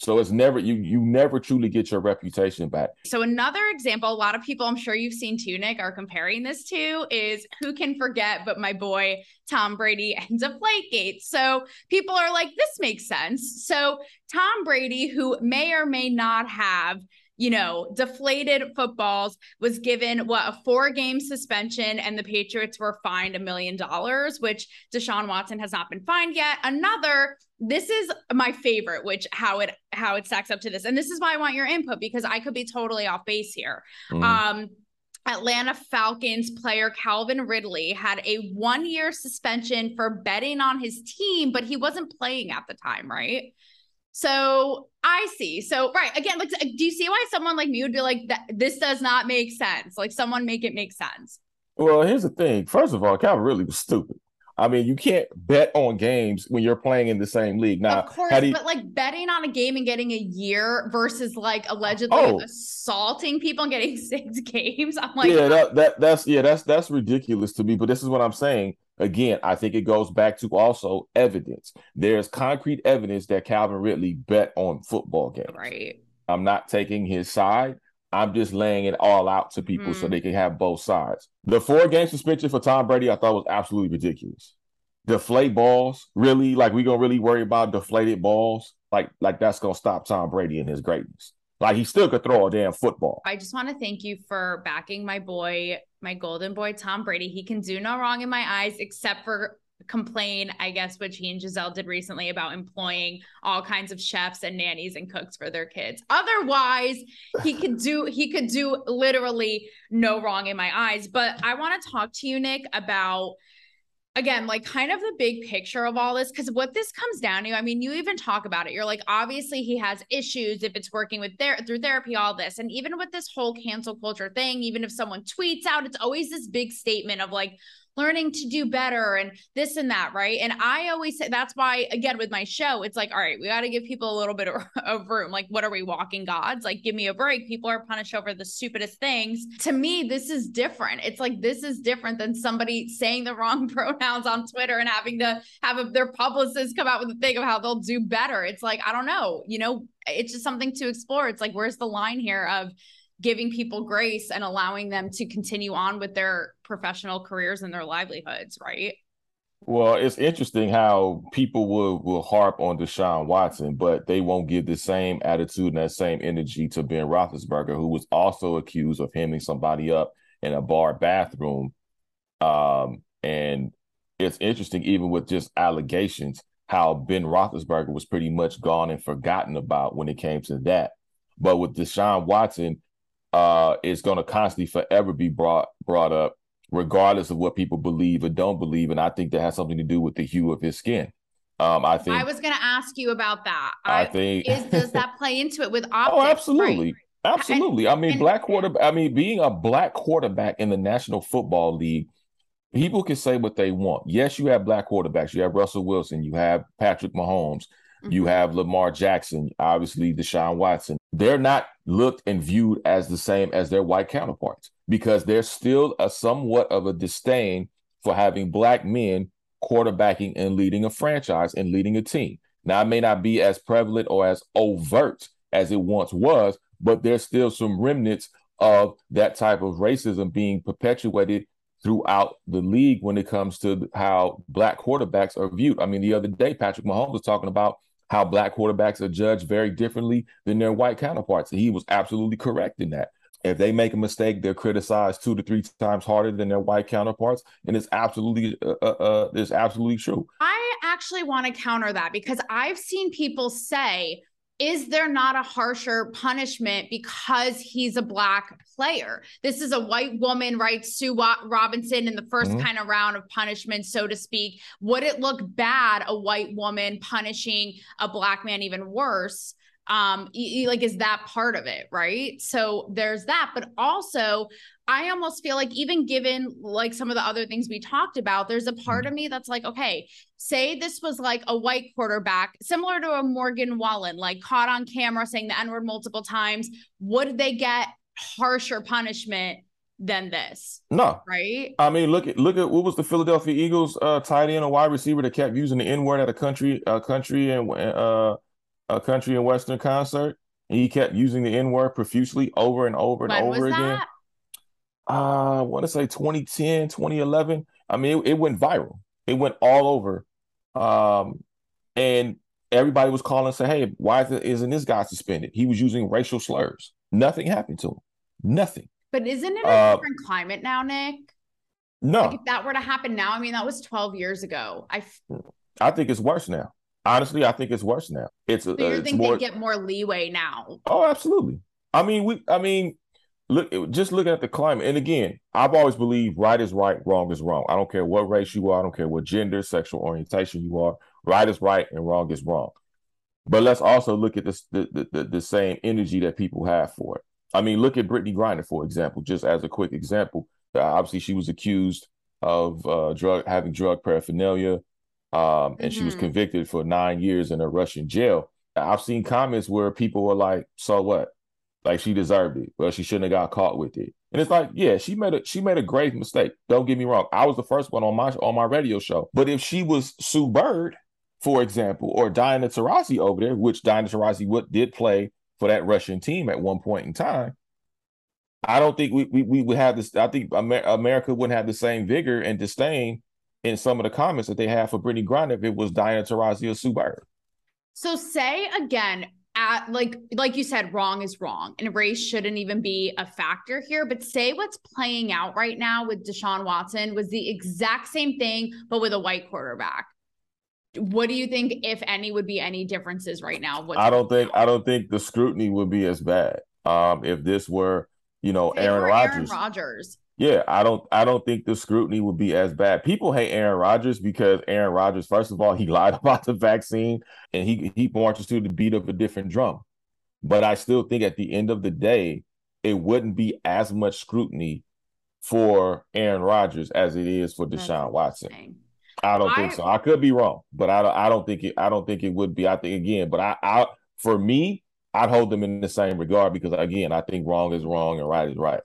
So it's never you you never truly get your reputation back. So another example, a lot of people I'm sure you've seen too, Nick, are comparing this to is who can forget but my boy Tom Brady ends up Gate. So people are like, this makes sense. So Tom Brady, who may or may not have you know, deflated footballs was given what a four game suspension, and the Patriots were fined a million dollars, which Deshaun Watson has not been fined yet. Another, this is my favorite, which how it how it stacks up to this, and this is why I want your input because I could be totally off base here. Mm. Um, Atlanta Falcons player Calvin Ridley had a one year suspension for betting on his team, but he wasn't playing at the time, right? So I see. So right again, like, do you see why someone like me would be like that? This does not make sense. Like someone make it make sense. Well, here's the thing. First of all, Calvin Ridley was stupid. I mean, you can't bet on games when you're playing in the same league. Now, of course, you... but like betting on a game and getting a year versus like allegedly oh. assaulting people and getting [laughs] six games. I'm like, yeah, that, that that's yeah, that's that's ridiculous to me. But this is what I'm saying. Again, I think it goes back to also evidence. There's concrete evidence that Calvin Ridley bet on football games. Right. I'm not taking his side. I'm just laying it all out to people mm. so they can have both sides. The four game suspension for Tom Brady, I thought was absolutely ridiculous. deflate balls? Really? Like we gonna really worry about deflated balls? Like like that's gonna stop Tom Brady and his greatness. Like he still could throw a damn football. I just want to thank you for backing my boy, my golden boy, Tom Brady. He can do no wrong in my eyes, except for complain, I guess, which he and Gisele did recently about employing all kinds of chefs and nannies and cooks for their kids. Otherwise, he could do he could do literally no wrong in my eyes. But I want to talk to you, Nick, about again, like kind of the big picture of all this, because what this comes down to, I mean, you even talk about it. You're like, obviously, he has issues if it's working with their through therapy, all this. And even with this whole cancel culture thing, even if someone tweets out, it's always this big statement of like, learning to do better and this and that, right? And I always say that's why, again, with my show, it's like, all right, we got to give people a little bit of, [laughs] of room. Like, what are we walking gods? Like, give me a break. People are punished over the stupidest things. To me, this is different. It's like this is different than somebody saying the [laughs] wrong pronouns on Twitter and having to have a, their publicist come out with a thing of how they'll do better. It's like, I don't know, you know, it's just something to explore. It's like, where's the line here of giving people grace and allowing them to continue on with their professional careers and their livelihoods, right? Well, it's interesting how people will will harp on Deshaun Watson, but they won't give the same attitude and that same energy to Ben Roethlisberger, who was also accused of hemming somebody up in a bar bathroom. Um, and it's interesting, even with just allegations, how Ben Roethlisberger was pretty much gone and forgotten about when it came to that. But with Deshaun Watson, uh, is going to constantly forever be brought brought up, regardless of what people believe or don't believe. And I think that has something to do with the hue of his skin. Um, I think I was going to ask you about that. I, I think is does that play into it with [laughs] optics? Oh, absolutely. Right? Absolutely. I mean, and, black quarter. I mean, being a black quarterback in the National Football League, people can say what they want. Yes, you have black quarterbacks. You have Russell Wilson. You have Patrick Mahomes. Mm-hmm. You have Lamar Jackson. Obviously, Deshaun Watson. They're not looked and viewed as the same as their white counterparts because there's still a somewhat of a disdain for having black men quarterbacking and leading a franchise and leading a team. Now, it may not be as prevalent or as overt as it once was, but there's still some remnants of that type of racism being perpetuated throughout the league when it comes to how black quarterbacks are viewed. I mean, the other day, Patrick Mahomes was talking about how black quarterbacks are judged very differently than their white counterparts. And he was absolutely correct in that. If they make a mistake, they're criticized two to three times harder than their white counterparts, and it's absolutely, uh, uh, uh it's absolutely true. I actually want to counter that because I've seen people say, is there not a harsher punishment because he's a black player? This is a white woman, right? Sue Robinson in the 1st mm-hmm. kind of round of punishment, so to speak. Would it look bad, a white woman punishing a black man even worse? um like is that part of it right so there's that but also i almost feel like even given like some of the other things we talked about there's a part of mm-hmm. me that's like okay say this was like a white quarterback similar to a morgan wallen like caught on camera saying the n-word multiple times would they get harsher punishment than this. No. Right? I mean, look at look at what was the Philadelphia Eagles uh tight end or wide receiver that kept using the N-word at a country uh country and uh a country and western concert. And he kept using the N word profusely over and over and when over again. Uh, I want to say 2010, 2011. I mean, it, it, went viral. It went all over. Um, and everybody was calling and saying, hey, why isn't this guy suspended? He was using racial slurs. Nothing happened to him. Nothing. But isn't it a uh, different climate now, Nick? No. Like if that were to happen now, I mean, that was 12 years ago. I, f- I think it's worse now. Honestly, I think it's worse now. It's so you uh, think more... they get more leeway now? Oh, absolutely. I mean, we. I mean, look. Just looking at the climate, and again, I've always believed right is right, wrong is wrong. I don't care what race you are. I don't care what gender, sexual orientation you are. Right is right, and wrong is wrong. But let's also look at this, the, the the same energy that people have for it. I mean, look at Brittney Griner, for example, just as a quick example. Uh, obviously, she was accused of uh, drug having drug paraphernalia um, and mm-hmm. she was mm-hmm. convicted for nine years in a Russian jail. I've seen comments where people were like, "So what? Like she deserved it. Well, she shouldn't have got caught with it." And it's like, yeah, she made a she made a grave mistake. Don't get me wrong. I was the first one on my on my radio show. But if she was Sue Bird, for example, or Diana Taurasi over there, which Diana Taurasi would, did play for that Russian team at one point in time, I don't think we we, we would have this. I think Amer- America wouldn't have the same vigor and disdain in some of the comments that they have for Brittney Griner if it was Diana Taurasi or Sue Bird. So say again, at like like you said, wrong is wrong, and race shouldn't even be a factor here. But say what's playing out right now with Deshaun Watson was the exact same thing, but with a white quarterback. What do you think, if any, would be any differences right now? What's I don't think I don't think the scrutiny would be as bad um, if this were, you know, Aaron Rodgers. Aaron Rodgers. Yeah, I don't I don't think the scrutiny would be as bad. People hate Aaron Rodgers because Aaron Rodgers, first of all, he [laughs] lied about the vaccine and he he marches to the beat of a different drum. But I still think at the end of the day, it wouldn't be as much scrutiny for Aaron Rodgers as it is for Deshaun Watson. I don't I, think so. I could be wrong, but I don't I don't think it I don't think it would be. I think again, but I I for me, I'd hold them in the same regard because again, I think wrong is wrong and right is right.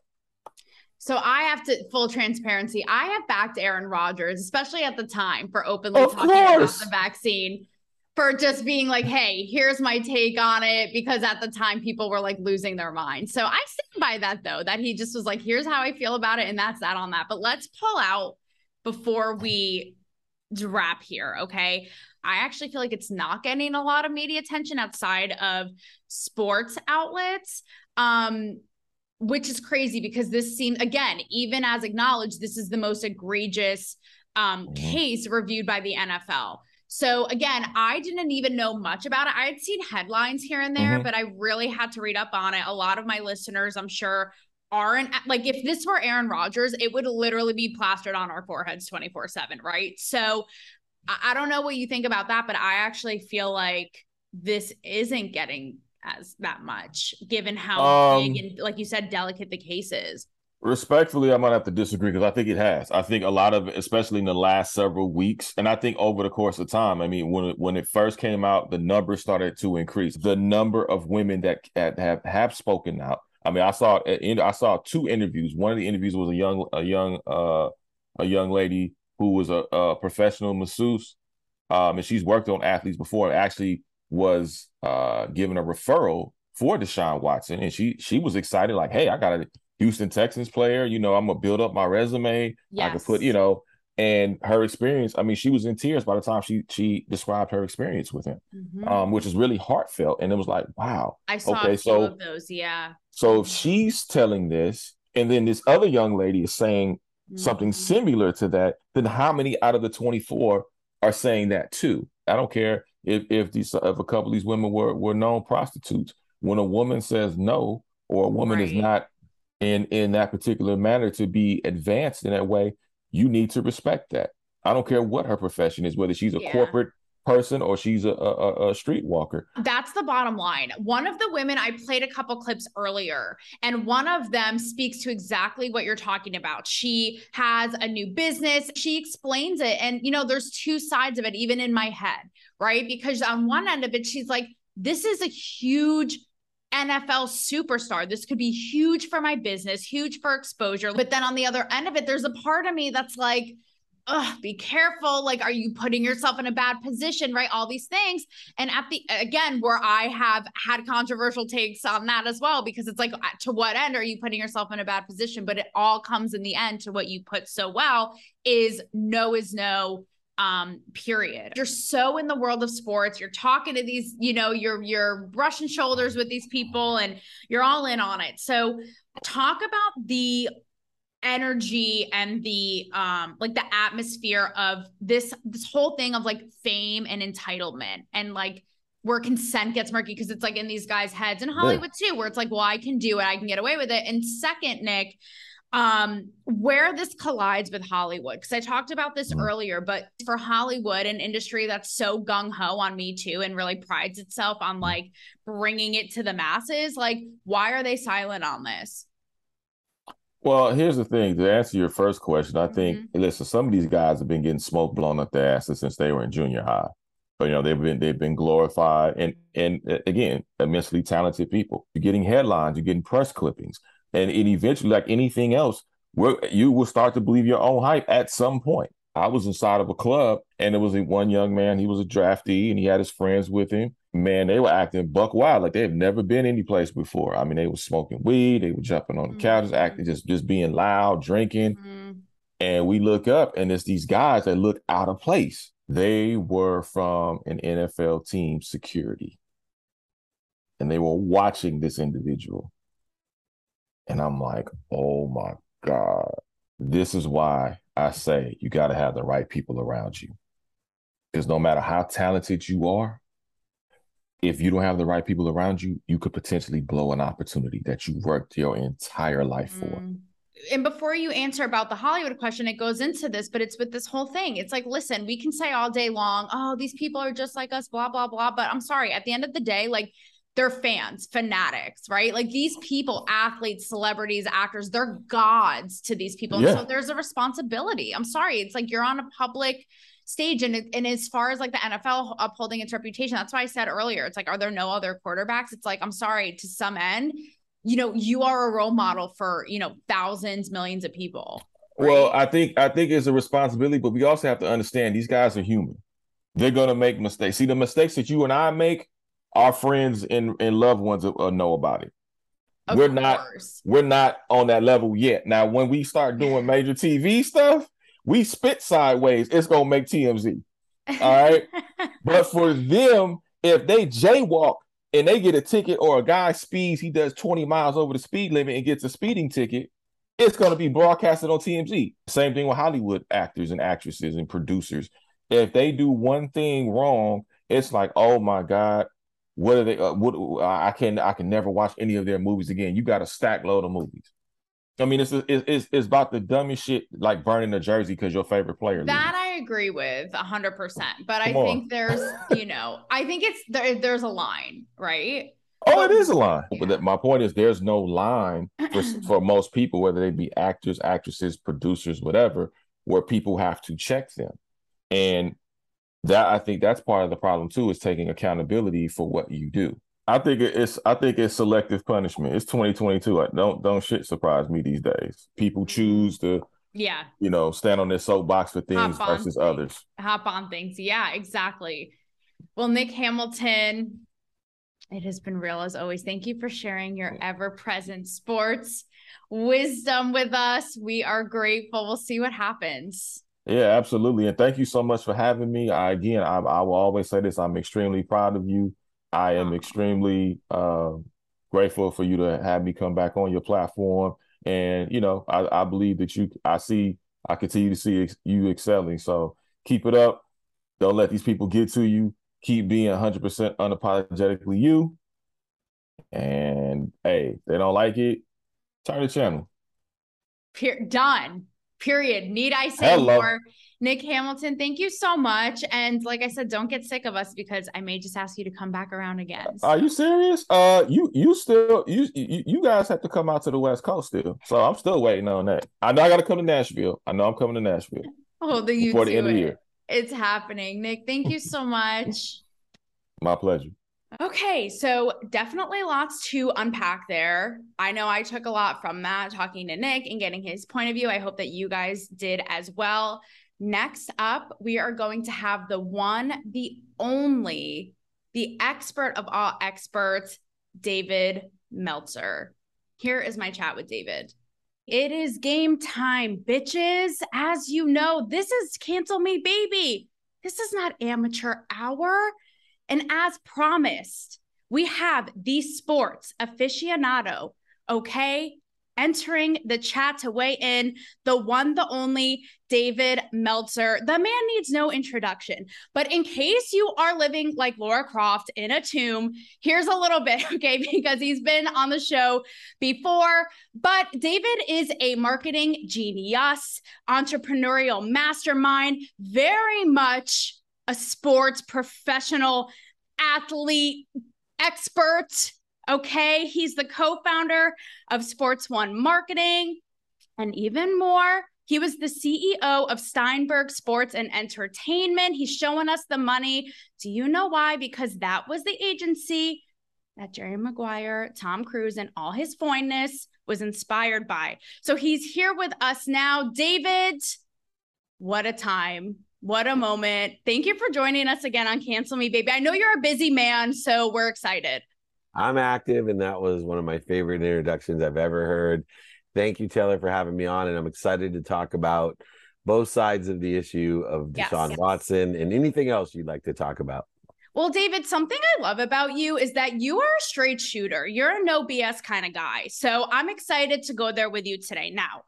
So I have to full transparency. I have backed Aaron Rodgers, especially at the time, for openly of talking course. about the vaccine, for just being like, "Hey, here's my take on it," because at the time people were like losing their mind. So I stand by that though, that he just was like, "Here's how I feel about it," and that's that on that. But let's pull out before we wrap here, okay? I actually feel like it's not getting a lot of media attention outside of sports outlets. Um, which is crazy because this seems again even as acknowledged this is the most egregious um, mm-hmm. case reviewed by the nfl so again i didn't even know much about it i had seen headlines here and there mm-hmm. but i really had to read up on it a lot of my listeners i'm sure aren't like if this were aaron rodgers it would literally be plastered on our foreheads 24 7 right so I, I don't know what you think about that but i actually feel like this isn't getting as that much, given how um, big and, like you said, delicate the case is. Respectfully, I might have to disagree because I think it has. I think a lot of, especially in the last several weeks, and I think over the course of time. I mean, when it, when it first came out, the numbers started to increase. The number of women that have have spoken out. I mean, I saw I saw two interviews. One of the interviews was a young a young uh, a young lady who was a, a professional masseuse, um, and she's worked on athletes before. Actually, was uh, given a referral for Deshaun Watson, and she she was excited, like, "Hey, I got a Houston Texans player. You know, I'm gonna build up my resume. Yes. I can put, you know." And her experience, I mean, she was in tears by the time she she described her experience with him, mm-hmm. um, which is really heartfelt. And it was like, wow. I saw okay, so, of those, yeah. So if she's telling this, and then this other young lady is saying mm-hmm. something similar to that, then how many out of the 24 are saying that too? I don't care if if these if a couple of these women were were known prostitutes. When a woman says no, or a woman right. is not in in that particular manner to be advanced in that way, you need to respect that. I don't care what her profession is, whether she's a yeah. corporate person or she's a, a, a streetwalker. That's the bottom line. One of the women I played a couple clips earlier, and one of them speaks to exactly what you're talking about. She has a new business. She explains it, and you know, there's two sides of it, even in my head, right? Because on one end of it, she's like, "This is a huge." NFL superstar. This could be huge for my business, huge for exposure. But then on the other end of it, there's a part of me that's like, Ugh, be careful. Like, are you putting yourself in a bad position? Right. All these things. And at the, again, where I have had controversial takes on that as well, because it's like, to what end are you putting yourself in a bad position? But it all comes in the end to what you put so well is no is no um period you're so in the world of sports you're talking to these you know you're you're brushing shoulders with these people and you're all in on it so talk about the energy and the um like the atmosphere of this this whole thing of like fame and entitlement and like where consent gets murky because it's like in these guys' heads in Hollywood yeah. too, where it's like, well, I can do it, I can get away with it. And second, Nick, um, where this collides with Hollywood, because I talked about this mm-hmm. earlier, but for Hollywood, an industry that's so gung ho on Me Too and really prides itself on mm-hmm. like bringing it to the masses, like, why are they silent on this? Well, here's the thing. To answer your first question, I think mm-hmm. listen, some of these guys have been getting smoke blown up their asses since they were in junior high. But you know, they've been they've been glorified and and uh, again, immensely talented people. You're getting headlines, you're getting press clippings, and it eventually, like anything else, you will start to believe your own hype at some point. I was inside of a club, and there was a one young man. He was a draftee, and he had his friends with him man, they were acting buck wild like they've never been any place before. I mean, they were smoking weed, they were jumping on the mm-hmm. couches, acting just just being loud, drinking. Mm-hmm. And we look up, and it's these guys that look out of place. They were from an NFL team security, and they were watching this individual. And I'm like, oh my God, this is why I say you got to have the right people around you. Because no matter how talented you are, if you don't have the right people around you, you could potentially blow an opportunity that you worked your entire life for. Mm. And before you answer about the Hollywood question, it goes into this, but it's with this whole thing. It's like, listen, we can say all day long, oh, these people are just like us, blah, blah, blah. But I'm sorry, at the end of the day, like they're fans, fanatics, right? Like these people, athletes, celebrities, actors, they're gods to these people. Yeah. so there's a responsibility. I'm sorry. It's like you're on a public stage. And, and as far as like the NFL upholding its reputation, that's why I said earlier, it's like, are there no other quarterbacks? It's like, I'm sorry, to some end, you know, you are a role model for, you know, thousands, millions of people. Right? Well, I think I think it's a responsibility, but we also have to understand these guys are human. They're gonna make mistakes. See, the mistakes that you and I make, our friends and, and loved ones will, will know about it. Of we're course. not we're not on that level yet. Now, when we start doing [laughs] major TV stuff, we spit sideways, it's gonna make TMZ. All right. [laughs] but for them, if they jaywalk and they get a ticket or a guy speeds, he does 20 miles over the speed limit and gets a speeding ticket, it's gonna be broadcasted on TMZ. Same thing with Hollywood actors and actresses and producers. If they do one thing wrong, it's like, oh my God, what are they? Uh, what I can I can never watch any of their movies again. You got a stack load of movies. I mean, it's it's it's about the dumbest shit like burning a jersey because your favorite player. That I agree with hundred percent. But Come I on. think there's, you know, I think it's there. There's a line, right? Oh, but, it is a line. Yeah. But that, my point is, there's no line for [clears throat] for most people, whether they be actors, actresses, producers, whatever, where people have to check them. And that I think that's part of the problem too, is taking accountability for what you do. I think it's I think it's selective punishment. It's 2022. Don't don't shit surprise me these days. People choose to yeah, you know, stand on their soapbox for things versus things. others. Hop on things. Yeah, exactly. Well, Nick Hamilton, it has been real as always. Thank you for sharing your ever-present sports wisdom with us. We are grateful. We'll see what happens. Yeah, absolutely. And thank you so much for having me. I, again, I, I will always say this. I'm extremely proud of you I am extremely uh, grateful for you to have me come back on your platform. And, you know, I, I believe that you, I see, I continue to see ex- you excelling. So keep it up. Don't let these people get to you. Keep being 100% unapologetically you. And hey, they don't like it, turn the channel. Done. Period. Need I say Hello. more? Nick Hamilton, thank you so much. And like I said, don't get sick of us because I may just ask you to come back around again. So. Are you serious? Uh, you you still you you guys have to come out to the West Coast still. So I'm still waiting on that. I know I got to come to Nashville. I know I'm coming to Nashville. Oh, the you before the end it. of the year. It's happening, Nick. Thank you so much. [laughs] My pleasure. Okay, so definitely lots to unpack there. I know I took a lot from that talking to Nick and getting his point of view. I hope that you guys did as well. Next up, we are going to have the one, the only, the expert of all experts, David Meltzer. Here is my chat with David. It is game time, bitches. As you know, this is Cancel Me Baby. This is not amateur hour. And as promised, we have the sports aficionado, okay? Entering the chat to weigh in, the one, the only David Meltzer. The man needs no introduction. But in case you are living like Lara Croft in a tomb, here's a little bit, [laughs] okay? Because he's been on the show before. But David is a marketing genius, entrepreneurial mastermind, very much a sports professional athlete expert. Okay. He's the co founder of Sports One Marketing and even more. He was the CEO of Steinberg Sports and Entertainment. He's showing us the money. Do you know why? Because that was the agency that Jerry Maguire, Tom Cruise, and all his fineness was inspired by. So he's here with us now. David, what a time. What a moment. Thank you for joining us again on Cancel Me Baby. I know you're a busy man, so we're excited. I'm active, and that was one of my favorite introductions I've ever heard. Thank you, Taylor, for having me on. And I'm excited to talk about both sides of the issue of Deshaun yes. Watson and anything else you'd like to talk about. Well, David, something I love about you is that you are a straight shooter. You're a no BS kind of guy. So I'm excited to go there with you today. Now,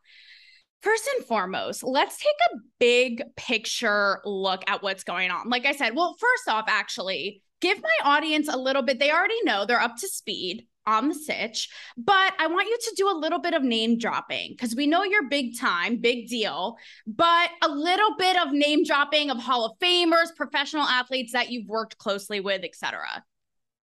first and foremost, let's take a big picture look at what's going on. Like I said, well, first off, actually, give my audience a little bit. They already know they're up to speed on the sitch, but I want you to do a little bit of name dropping because we know you're big time, big deal, but a little bit of name dropping of Hall of Famers, professional athletes that you've worked closely with, etc.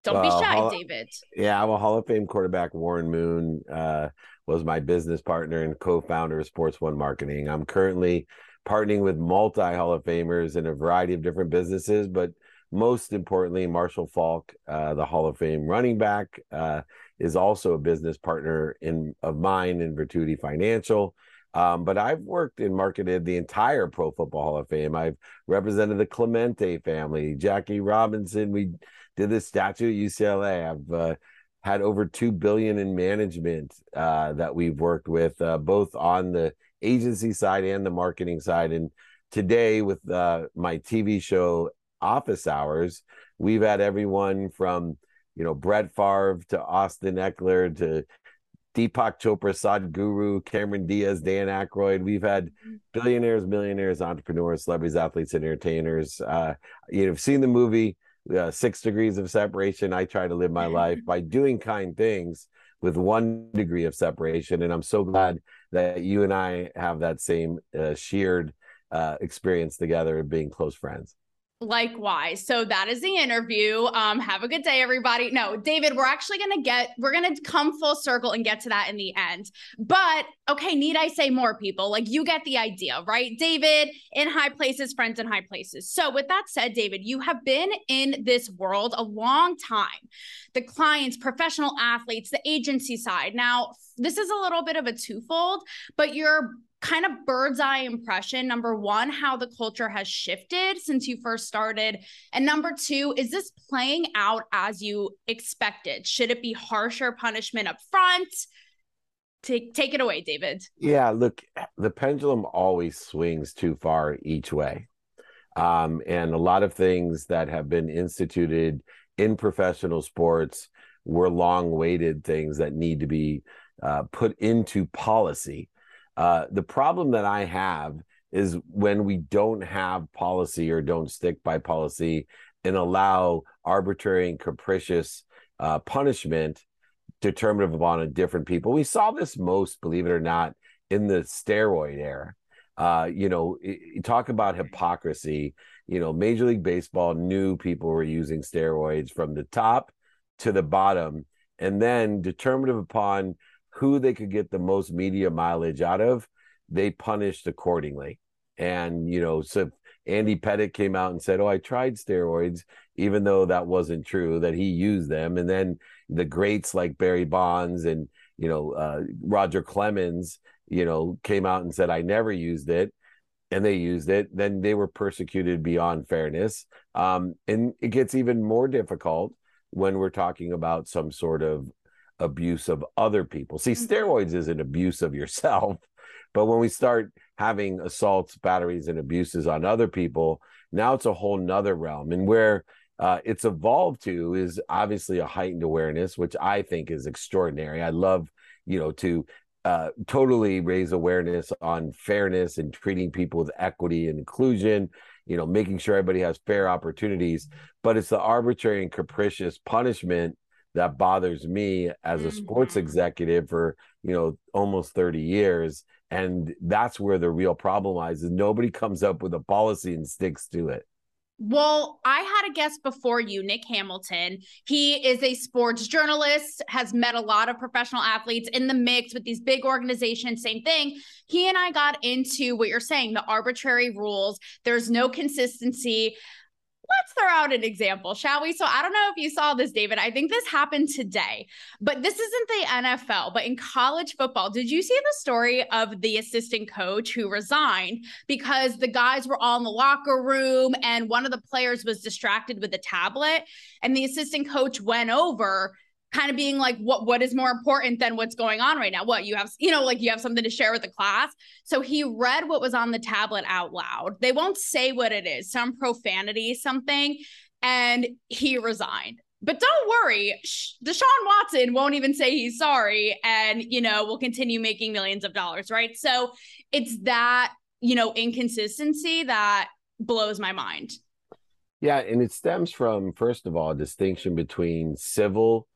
Don't well, be shy, Hall, David. Yeah, well, Hall of Fame quarterback Warren Moon uh, was my business partner and co-founder of Sports One Marketing. I'm currently partnering with multi Hall of Famers in a variety of different businesses, but most importantly, Marshall Faulk, uh, the Hall of Fame running back, uh, is also a business partner in of mine in Virtuti Financial. Um, but I've worked and marketed the entire Pro Football Hall of Fame. I've represented the Clemente family, Jackie Robinson. We did the statue at UCLA. I've uh, had over two billion in management uh, that we've worked with, uh, both on the agency side and the marketing side. And today, with uh, my TV show office hours, we've had everyone from you know Brett Favre to Austin Ekeler to Deepak Chopra, Sadhguru, Cameron Diaz, Dan Aykroyd. We've had billionaires, millionaires, entrepreneurs, celebrities, athletes, and entertainers. Uh, you've seen the movie uh, Six Degrees of Separation. I try to live my [laughs] life by doing kind things with one degree of separation, and I'm so glad that you and I have that same uh, shared uh, experience together of being close friends. Likewise. So that is the interview. Um, have a good day, everybody. No, David, we're actually going to get, we're going to come full circle and get to that in the end. But okay, need I say more, people? Like you get the idea, right? David in high places, friends in high places. So with that said, David, you have been in this world a long time. The clients, professional athletes, the agency side. Now, this is a little bit of a twofold, but you're kind of bird's eye impression number one how the culture has shifted since you first started. And number two is this playing out as you expected? Should it be harsher punishment up front take take it away david. Yeah look the pendulum always swings too far each way. Um, and a lot of things that have been instituted in professional sports were long waited things that need to be uh, put into policy uh, the problem that I have is when we don't have policy or don't stick by policy and allow arbitrary and capricious uh, punishment determinative upon a different people. We saw this most, believe it or not, in the steroid era. Uh, you know, you talk about hypocrisy. You know, Major League Baseball knew people were using steroids from the top to the bottom, and then determinative upon who they could get the most media mileage out of, they punished accordingly. And, you know, so Andy Pettitte came out and said, Oh, I tried steroids, even though that wasn't true, that he used them. And then the greats like Barry Bonds and, you know, uh, Roger Clemens, you know, came out and said, I never used it. And they used it. Then they were persecuted beyond fairness. Um, and it gets even more difficult when we're talking about some sort of abuse of other people. See, mm-hmm. steroids is an abuse of yourself, [laughs] but when we start having assaults, batteries, and abuses on other people, now it's a whole nother realm. And where uh, it's evolved to is obviously a heightened awareness, which I think is extraordinary. I love, you know, to uh, totally raise awareness on fairness and treating people with equity and inclusion you know making sure everybody has fair opportunities but it's the arbitrary and capricious punishment that bothers me as a sports mm-hmm. executive for you know almost 30 years and that's where the real problem lies is nobody comes up with a policy and sticks to it well, I had a guest before you, Nick Hamilton. He is a sports journalist, has met a lot of professional athletes in the mix with these big organizations. Same thing. He and I got into what you're saying the arbitrary rules. There's no consistency let's throw out an example, shall we? So I don't know if you saw this, David. I think this happened today, but this isn't the NFL, but in college football. Did you see the story of the assistant coach who resigned because the guys were all in the locker room and one of the players was distracted with a tablet and the assistant coach went over kind of being like what what is more important than what's going on right now? What you have you know like you have something to share with the class? So he read what was on the tablet out loud. They won't say what it is some profanity something and he resigned. But don't worry deshaun watson won't even say he's sorry and you know will continue making millions of dollars right? So it's that you know inconsistency that blows my mind. Yeah and it stems from first of all a distinction between civil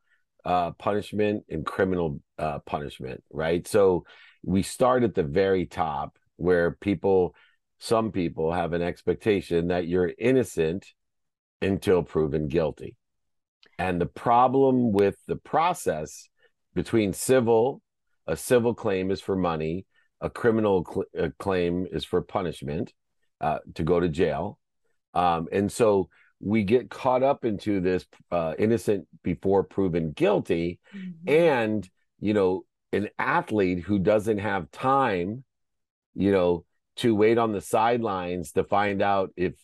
uh, punishment and criminal uh, punishment, right? So we start at the very top where people, some people have an expectation that you're innocent until proven guilty. And the problem with the process between civil, a civil claim is for money, a criminal cl- claim is for punishment, uh, to go to jail. Um, and so we get caught up into this uh, innocent before proven guilty. Mm-hmm. and you know an athlete who doesn't have time you know to wait on the sidelines to find out if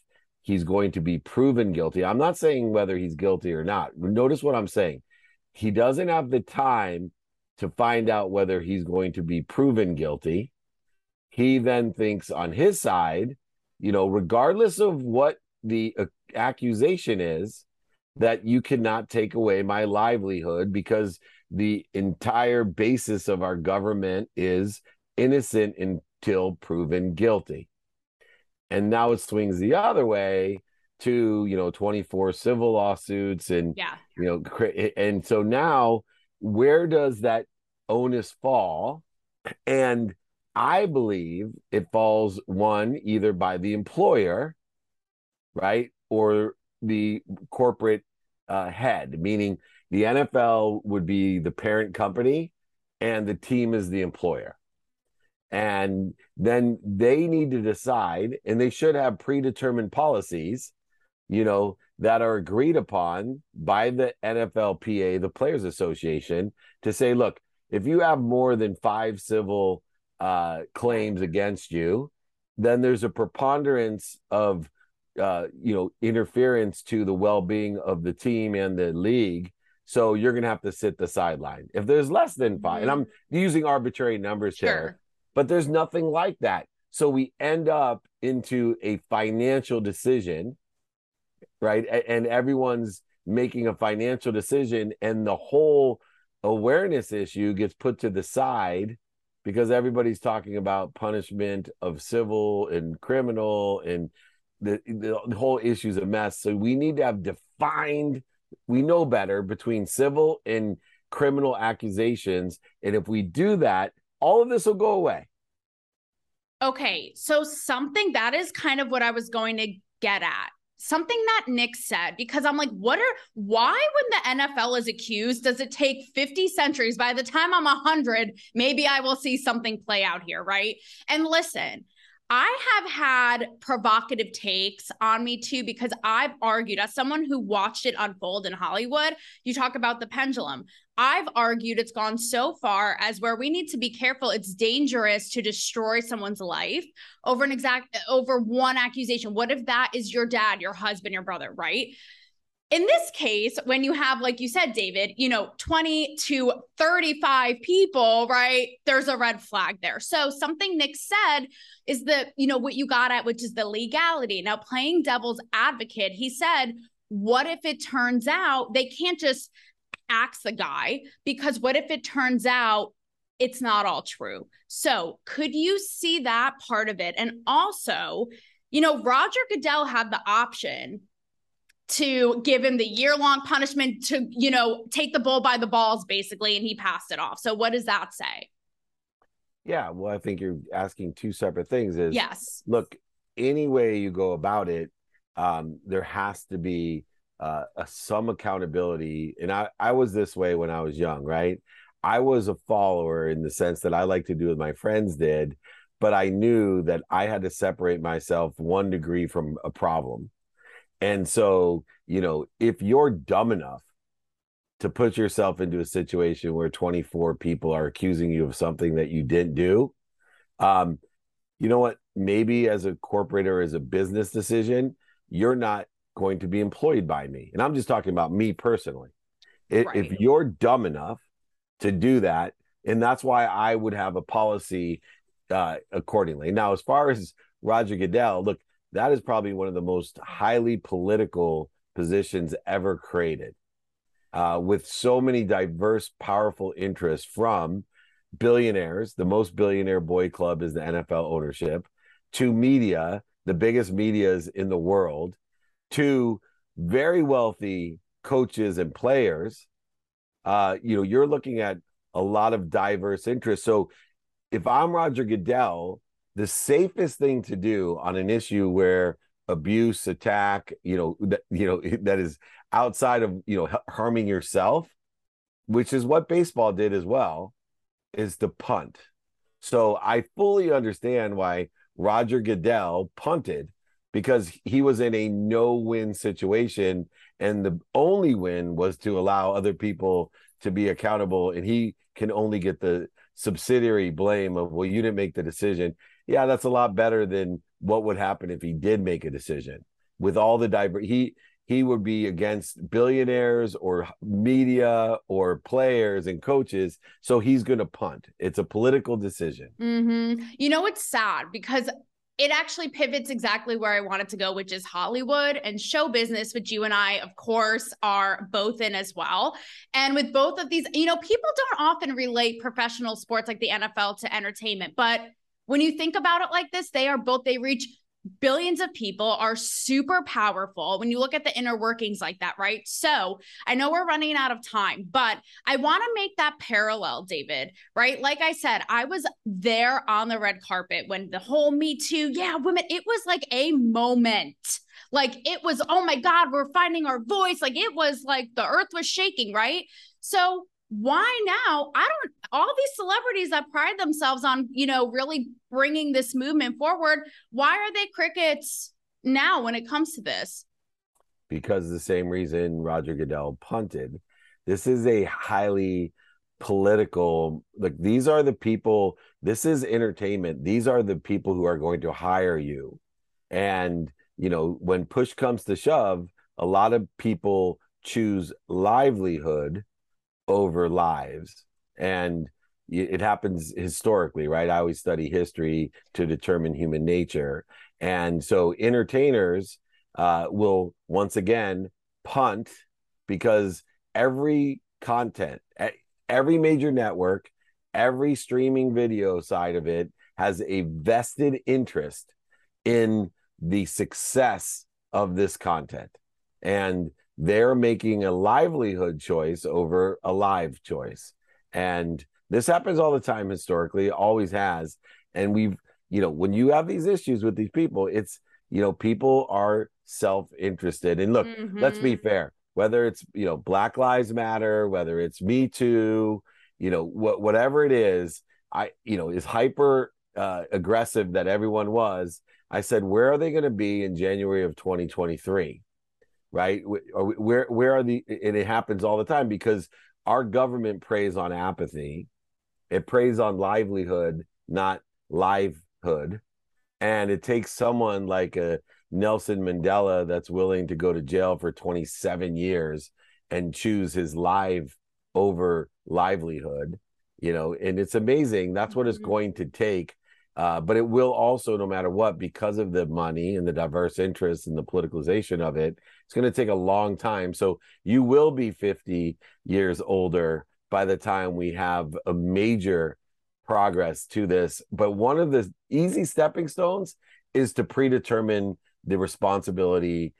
he's going to be proven guilty. I'm not saying whether he's guilty or not. Notice what i'm saying. He doesn't have the time to find out whether he's going to be proven guilty. He then thinks on his side you know regardless of what the uh, accusation is that you cannot take away my livelihood because the entire basis of our government is innocent until proven guilty. And now it swings the other way to, you know, 24 civil lawsuits and, yeah. you know, and so now where does that onus fall? And I believe it falls one either by the employer, right? or the corporate uh, head, meaning the NFL would be the parent company and the team is the employer. And then they need to decide, and they should have predetermined policies, you know, that are agreed upon by the NFLPA, the Players Association, to say, look, if you have more than five civil uh, claims against you, then there's a preponderance of uh, you know, interference to the well-being of the team and the league. So you're going to have to sit the sideline. If there's less than 5 mm-hmm. and I'm using arbitrary numbers sure. here, but there's nothing like that. So we end up into a financial decision, right? And everyone's making a financial decision, and the whole awareness issue gets put to the side because everybody's talking about punishment of civil and criminal and the, the whole issue is a mess. So we need to have defined, we know better between civil and criminal accusations. And if we do that, all of this will go away. Okay. So something that is kind of what I was going to get at. Something that Nick said, because I'm like, what are, why, when the NFL is accused, does it take 50 centuries? By the time I'm 100, maybe I will see something play out here, right? And listen, I have had provocative takes on me too, because I've argued as someone who watched it unfold in Hollywood. You talk about the pendulum. I've argued it's gone so far as where we need to be careful. It's dangerous to destroy someone's life over an exact over one accusation. What if that is your dad, your husband, your brother, right? In this case, when you have, like you said, David, you know, 20 to 35 people, right? There's a red flag there. So something Nick said is that, you know, what you got at, which is the legality. Now, playing devil's advocate, he said, what if it turns out they can't just axe the guy? Because what if it turns out it's not all true? So could you see that part of it? And also, you know, Roger Goodell had the option to give him the year long punishment to, you know, take the bull by the balls, basically, and he passed it off. So, what does that say? Yeah, well, I think you're asking two separate things. Is yes, look, any way you go about it, um, there has to be uh, a, some accountability. And I, I was this way when I was young, right? I was a follower in the sense that I like to do what my friends did, but I knew that I had to separate myself one degree from a problem. And so, you know, if you're dumb enough to put yourself into a situation where 24 people are accusing you of something that you didn't do, um, you know what? Maybe as a corporate or as a business decision, you're not going to be employed by me. And I'm just talking about me personally. If, Right. if you're dumb enough to do that, and that's why I would have a policy uh, accordingly. Now, as far as Roger Goodell, look, that is probably one of the most highly political positions ever created, uh, with so many diverse, powerful interests from billionaires. The most billionaire boy club is the NFL ownership, to media, the biggest medias in the world, to very wealthy coaches and players. Uh, you know, you're looking at a lot of diverse interests. So if I'm Roger Goodell, the safest thing to do on an issue where abuse, attack, you know, that you know [laughs] that is outside of you know harming yourself, which is what baseball did as well, is to punt. So I fully understand why Roger Goodell punted because he was in a no-win situation, and the only win was to allow other people to be accountable, and he can only get the subsidiary blame of well, you didn't make the decision. Yeah, that's a lot better than what would happen if he did make a decision with all the diver he he would be against billionaires or media or players and coaches so he's going to punt it's a political decision hmm You know, it's sad because it actually pivots exactly where I wanted to go, which is Hollywood and show business, which you and I, of course, are both in as well. And with both of these, you know, people don't often relate professional sports like the NFL to entertainment. But when you think about it like this, they are both, they reach billions of people are super powerful when you look at the inner workings like that, right? So I know we're running out of time, but I want to make that parallel, David, right? Like I said, I was there on the red carpet when the whole Me Too, yeah, women, it was like a moment. Like it was, oh my God, we're finding our voice. Like it was like the earth was shaking, right? So why now? I don't, all these celebrities that pride themselves on, you know, really bringing this movement forward, why are they crickets now when it comes to this? because the same reason Roger Goodell punted. This is a highly political like these are the people this is entertainment these are the people who are going to hire you and you know when push comes to shove a lot of people choose livelihood over lives and it happens historically right i always study history to determine human nature and so entertainers uh, will once again punt because every content, every major network, every streaming video side of it has a vested interest in the success of this content. And they're making a livelihood choice over a live choice. And this happens all the time historically, always has. And we've, you know, when you have these issues with these people, it's, you know, people are self interested. And look, let's be Mhm. fair whether it's you know black lives matter whether it's me too you know what whatever it is i you know is hyper uh, aggressive that everyone was i said where are they going to be in january of 2023 right Wh- where where are the and it happens all the time because our government preys on apathy it preys on livelihood not livehood and it takes someone like a Nelson Mandela that's willing to go to jail for 27 years and choose his life over livelihood, you know, and it's amazing. That's what it's Mhm. going to take. Uh, but it will also, no matter what, because of the money and the diverse interests and the politicalization of it, it's going to take a long time. So you will be 50 years older by the time we have a major progress to this. But one of the easy stepping stones is to predetermine the responsibility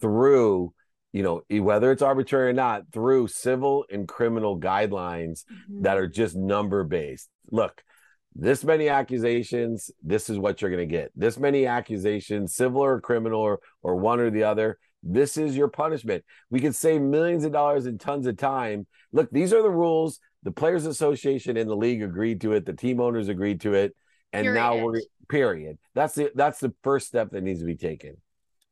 through you know whether it's arbitrary or not through civil and criminal guidelines mm-hmm. that are just number based look this many accusations this is what you're going to get. This many accusations civil or criminal or, or one or the other this is your punishment. We could save millions of dollars and tons of time. Look these are the rules. The players association and the league agreed to it. The team owners agreed to it. And now we're period. That's the that's the first step that needs to be taken.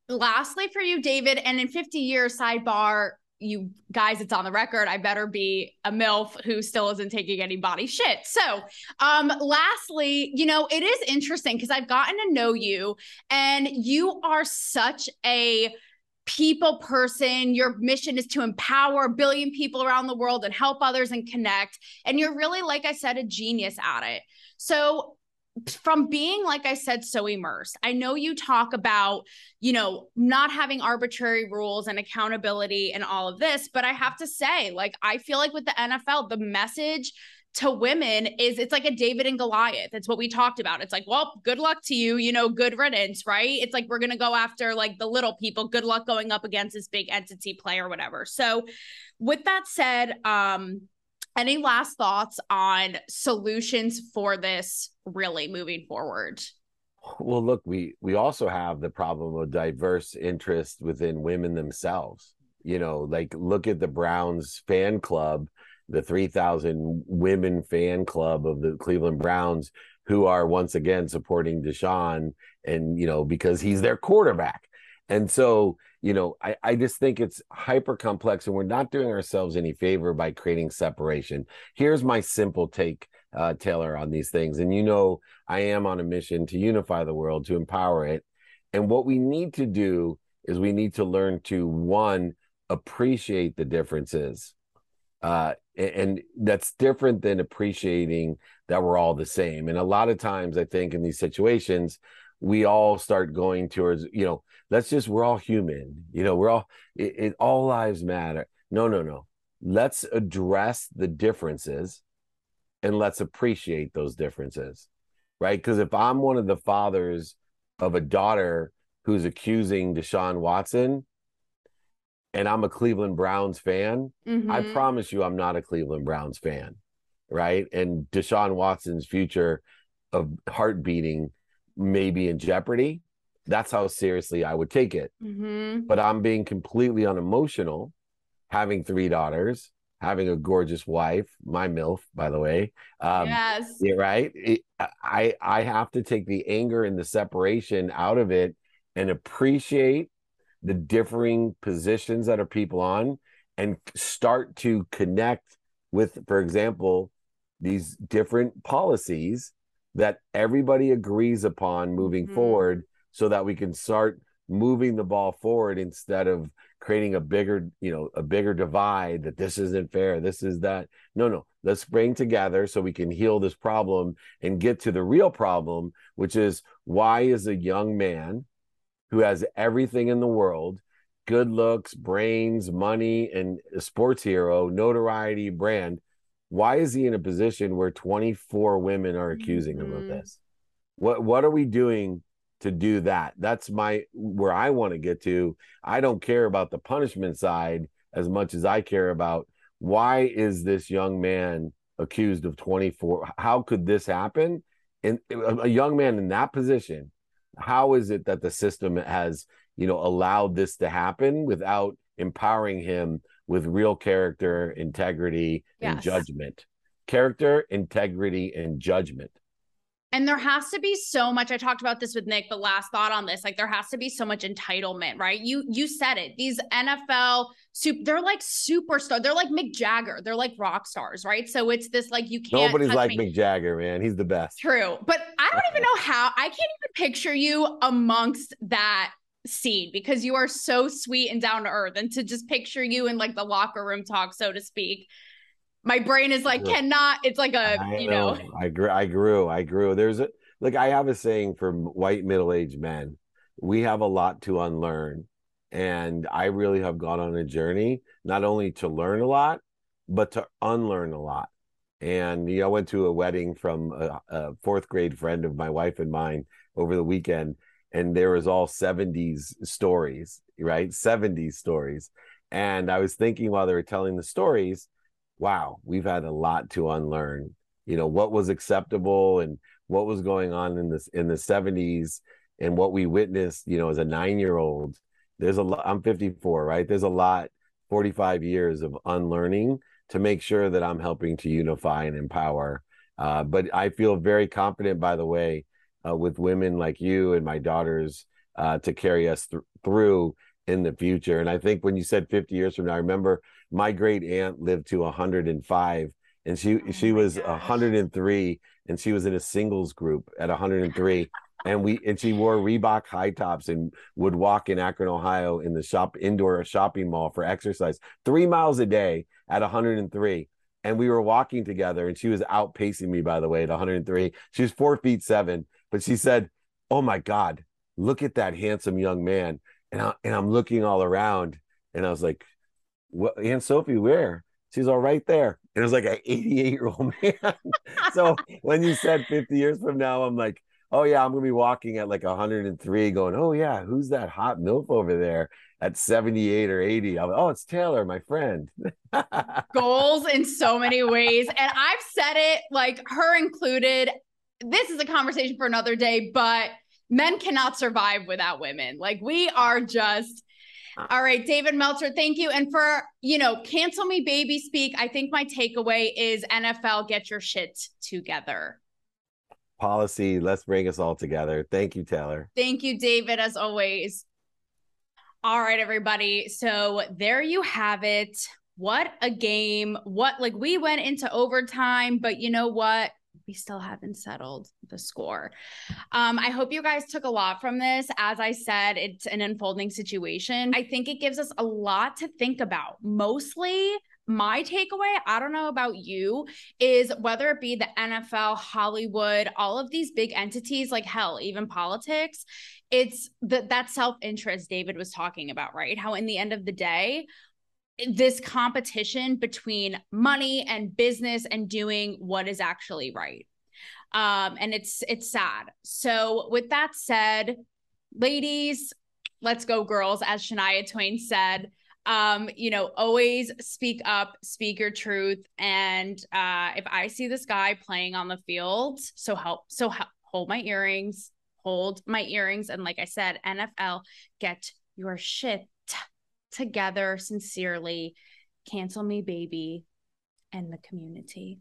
Lastly for you david and in 50 years sidebar you guys it's on the record. I better be a milf who still isn't taking any body shit. So um lastly you know it is interesting because i've gotten to know you and you are such a people person. Your mission is to empower a billion people around the world and help others and connect. And you're really, like I said, a genius at it. So from being like i said so immersed i know you talk about you know not having arbitrary rules and accountability and all of this but i have to say like i feel like with the nfl the message to women is it's like a David and Goliath. It's what we talked about. It's like, well, good luck to you, you know, good riddance, right? It's like we're going to go after like the little people. Good luck going up against this big entity play or whatever. So, with that said, um any last thoughts on solutions for this really moving forward? Well, look, we we also have the problem of diverse interest within women themselves. You know, like look at the Browns fan club the 3,000 women fan club of the Cleveland Browns who are once again supporting Deshaun and, you know, because he's their quarterback. And so, you know, I, I just think it's hyper complex and we're not doing ourselves any favor by creating separation. Here's my simple take, uh, Taylor, on these things. And you know, I am on a mission to unify the world, to empower it. And what we need to do is we need to learn to, one, appreciate the differences uh, and that's different than appreciating that we're all the same. And a lot of times, I think in these situations, we all start going towards, you know, let's just, we're all human, you know, we're all, it, it all lives matter. No, no, no. Let's address the differences and let's appreciate those differences, right? Because if I'm one of the fathers of a daughter who's accusing Deshaun Watson, and I'm a Cleveland Browns fan, mm-hmm. I promise you I'm not a Cleveland Browns fan, right? And Deshaun Watson's future of heart beating may be in jeopardy. That's how seriously I would take it. Mm-hmm. But I'm being completely unemotional, having three daughters, having a gorgeous wife, my MILF, by the way. Um, yes. Yeah, right. It, I I have to take the anger and the separation out of it and appreciate the differing positions that are people on and start to connect with, for example, these different policies that everybody agrees upon moving mm-hmm. forward so that we can start moving the ball forward instead of creating a bigger you know a bigger divide that this isn't fair this is that no no let's bring together so we can heal this problem and get to the real problem which is why is a young man who has everything in the world good looks, brains, money, and a sports hero, notoriety, brand. Why is he in a position where 24 women are accusing mm-hmm. him of mm-hmm. this? What what are we doing to do that? That's my where I want to get to. I don't care about the punishment side as much as I care about why is this young man accused of 24 how could this happen and a young man in that position how is it that the system has you know allowed this to happen without empowering him with real character integrity yes. and judgment character integrity and judgment and there has to be so much. I talked about this with Nick, but last thought on this, like there has to be so much entitlement, right? You you said it. These NFL super, they're like superstar. They're like Mick Jagger. They're like rock stars, right? So it's this like you can't. Nobody's like me. Mick Jagger, man. He's the best. True, but I don't even know how. I can't even picture you amongst that scene because you are so sweet and down to earth, and to just picture you in like the locker room talk, so to speak my brain is like cannot it's like a I you know, know, i grew i grew i grew. There's a like i have a saying for white middle-aged men we have a lot to unlearn and i really have gone on a journey not only to learn a lot but to unlearn a lot. And you know, i went to a wedding from a, a fourth grade friend of my wife and mine over the weekend and there was all 70s stories right? 70s stories. And i was thinking while they were telling the stories wow, we've had a lot to unlearn. You know, what was acceptable and what was going on in this in the 70s and what we witnessed, you know, as a nine year old. There's a lot, I'm 54, right? There's a lot, 45 years of unlearning to make sure that I'm helping to unify and empower. Uh, but I feel very confident, by the way, uh, with women like you and my daughters uh, to carry us th- through in the future. And I think when you said 50 years from now, I remember my great aunt lived to 105 and she oh she was gosh. 103 and she was in a singles group at 103 and we and she wore Reebok high tops and would walk in Akron, Ohio, in the shop indoor shopping mall for exercise three miles a day at 103. And we were walking together, and she was outpacing me, by the way, at 103. She was four feet seven, but she said, "Oh my God, look at that handsome young man." And I, and I'm looking all around, and I was like, "What, Aunt Sophie? Where?" She's all right there. And it was like an [laughs] 88 year old man. [laughs] so when you said 50 years from now, I'm like, oh yeah, I'm gonna be walking at like 103, going, oh yeah, who's that hot milf over there at 78 or 80? I'm, oh, it's Taylor, my friend. [laughs] Goals in so many ways, and I've said it like her included. This is a conversation for another day, but men cannot survive without women. Like we are just. All right, David Meltzer, thank you. And for, you know, cancel me baby speak, I think my takeaway is NFL get your shit together policy. Let's bring us all together. Thank you, Taylor. Thank you, David, as always. All right, everybody. So there you have it. What a game. What, like, we went into overtime, but you know what? We still haven't settled the score. Um, I hope you guys took a lot from this. As I said, it's an unfolding situation. I think it gives us a lot to think about, mostly my takeaway, I don't know about you, is whether it be the NFL, Hollywood, all of these big entities, like hell, even politics, it's that that self-interest David was talking about, right? How in the end of the day, this competition between money and business and doing what is actually right. Um, and it's it's sad. So with that said, ladies, let's go girls, as Shania Twain said um you know always speak up speak your truth and uh if i see this guy playing on the field so help so help hold my earrings hold my earrings and like i said nfl get your shit together sincerely cancel me baby and the community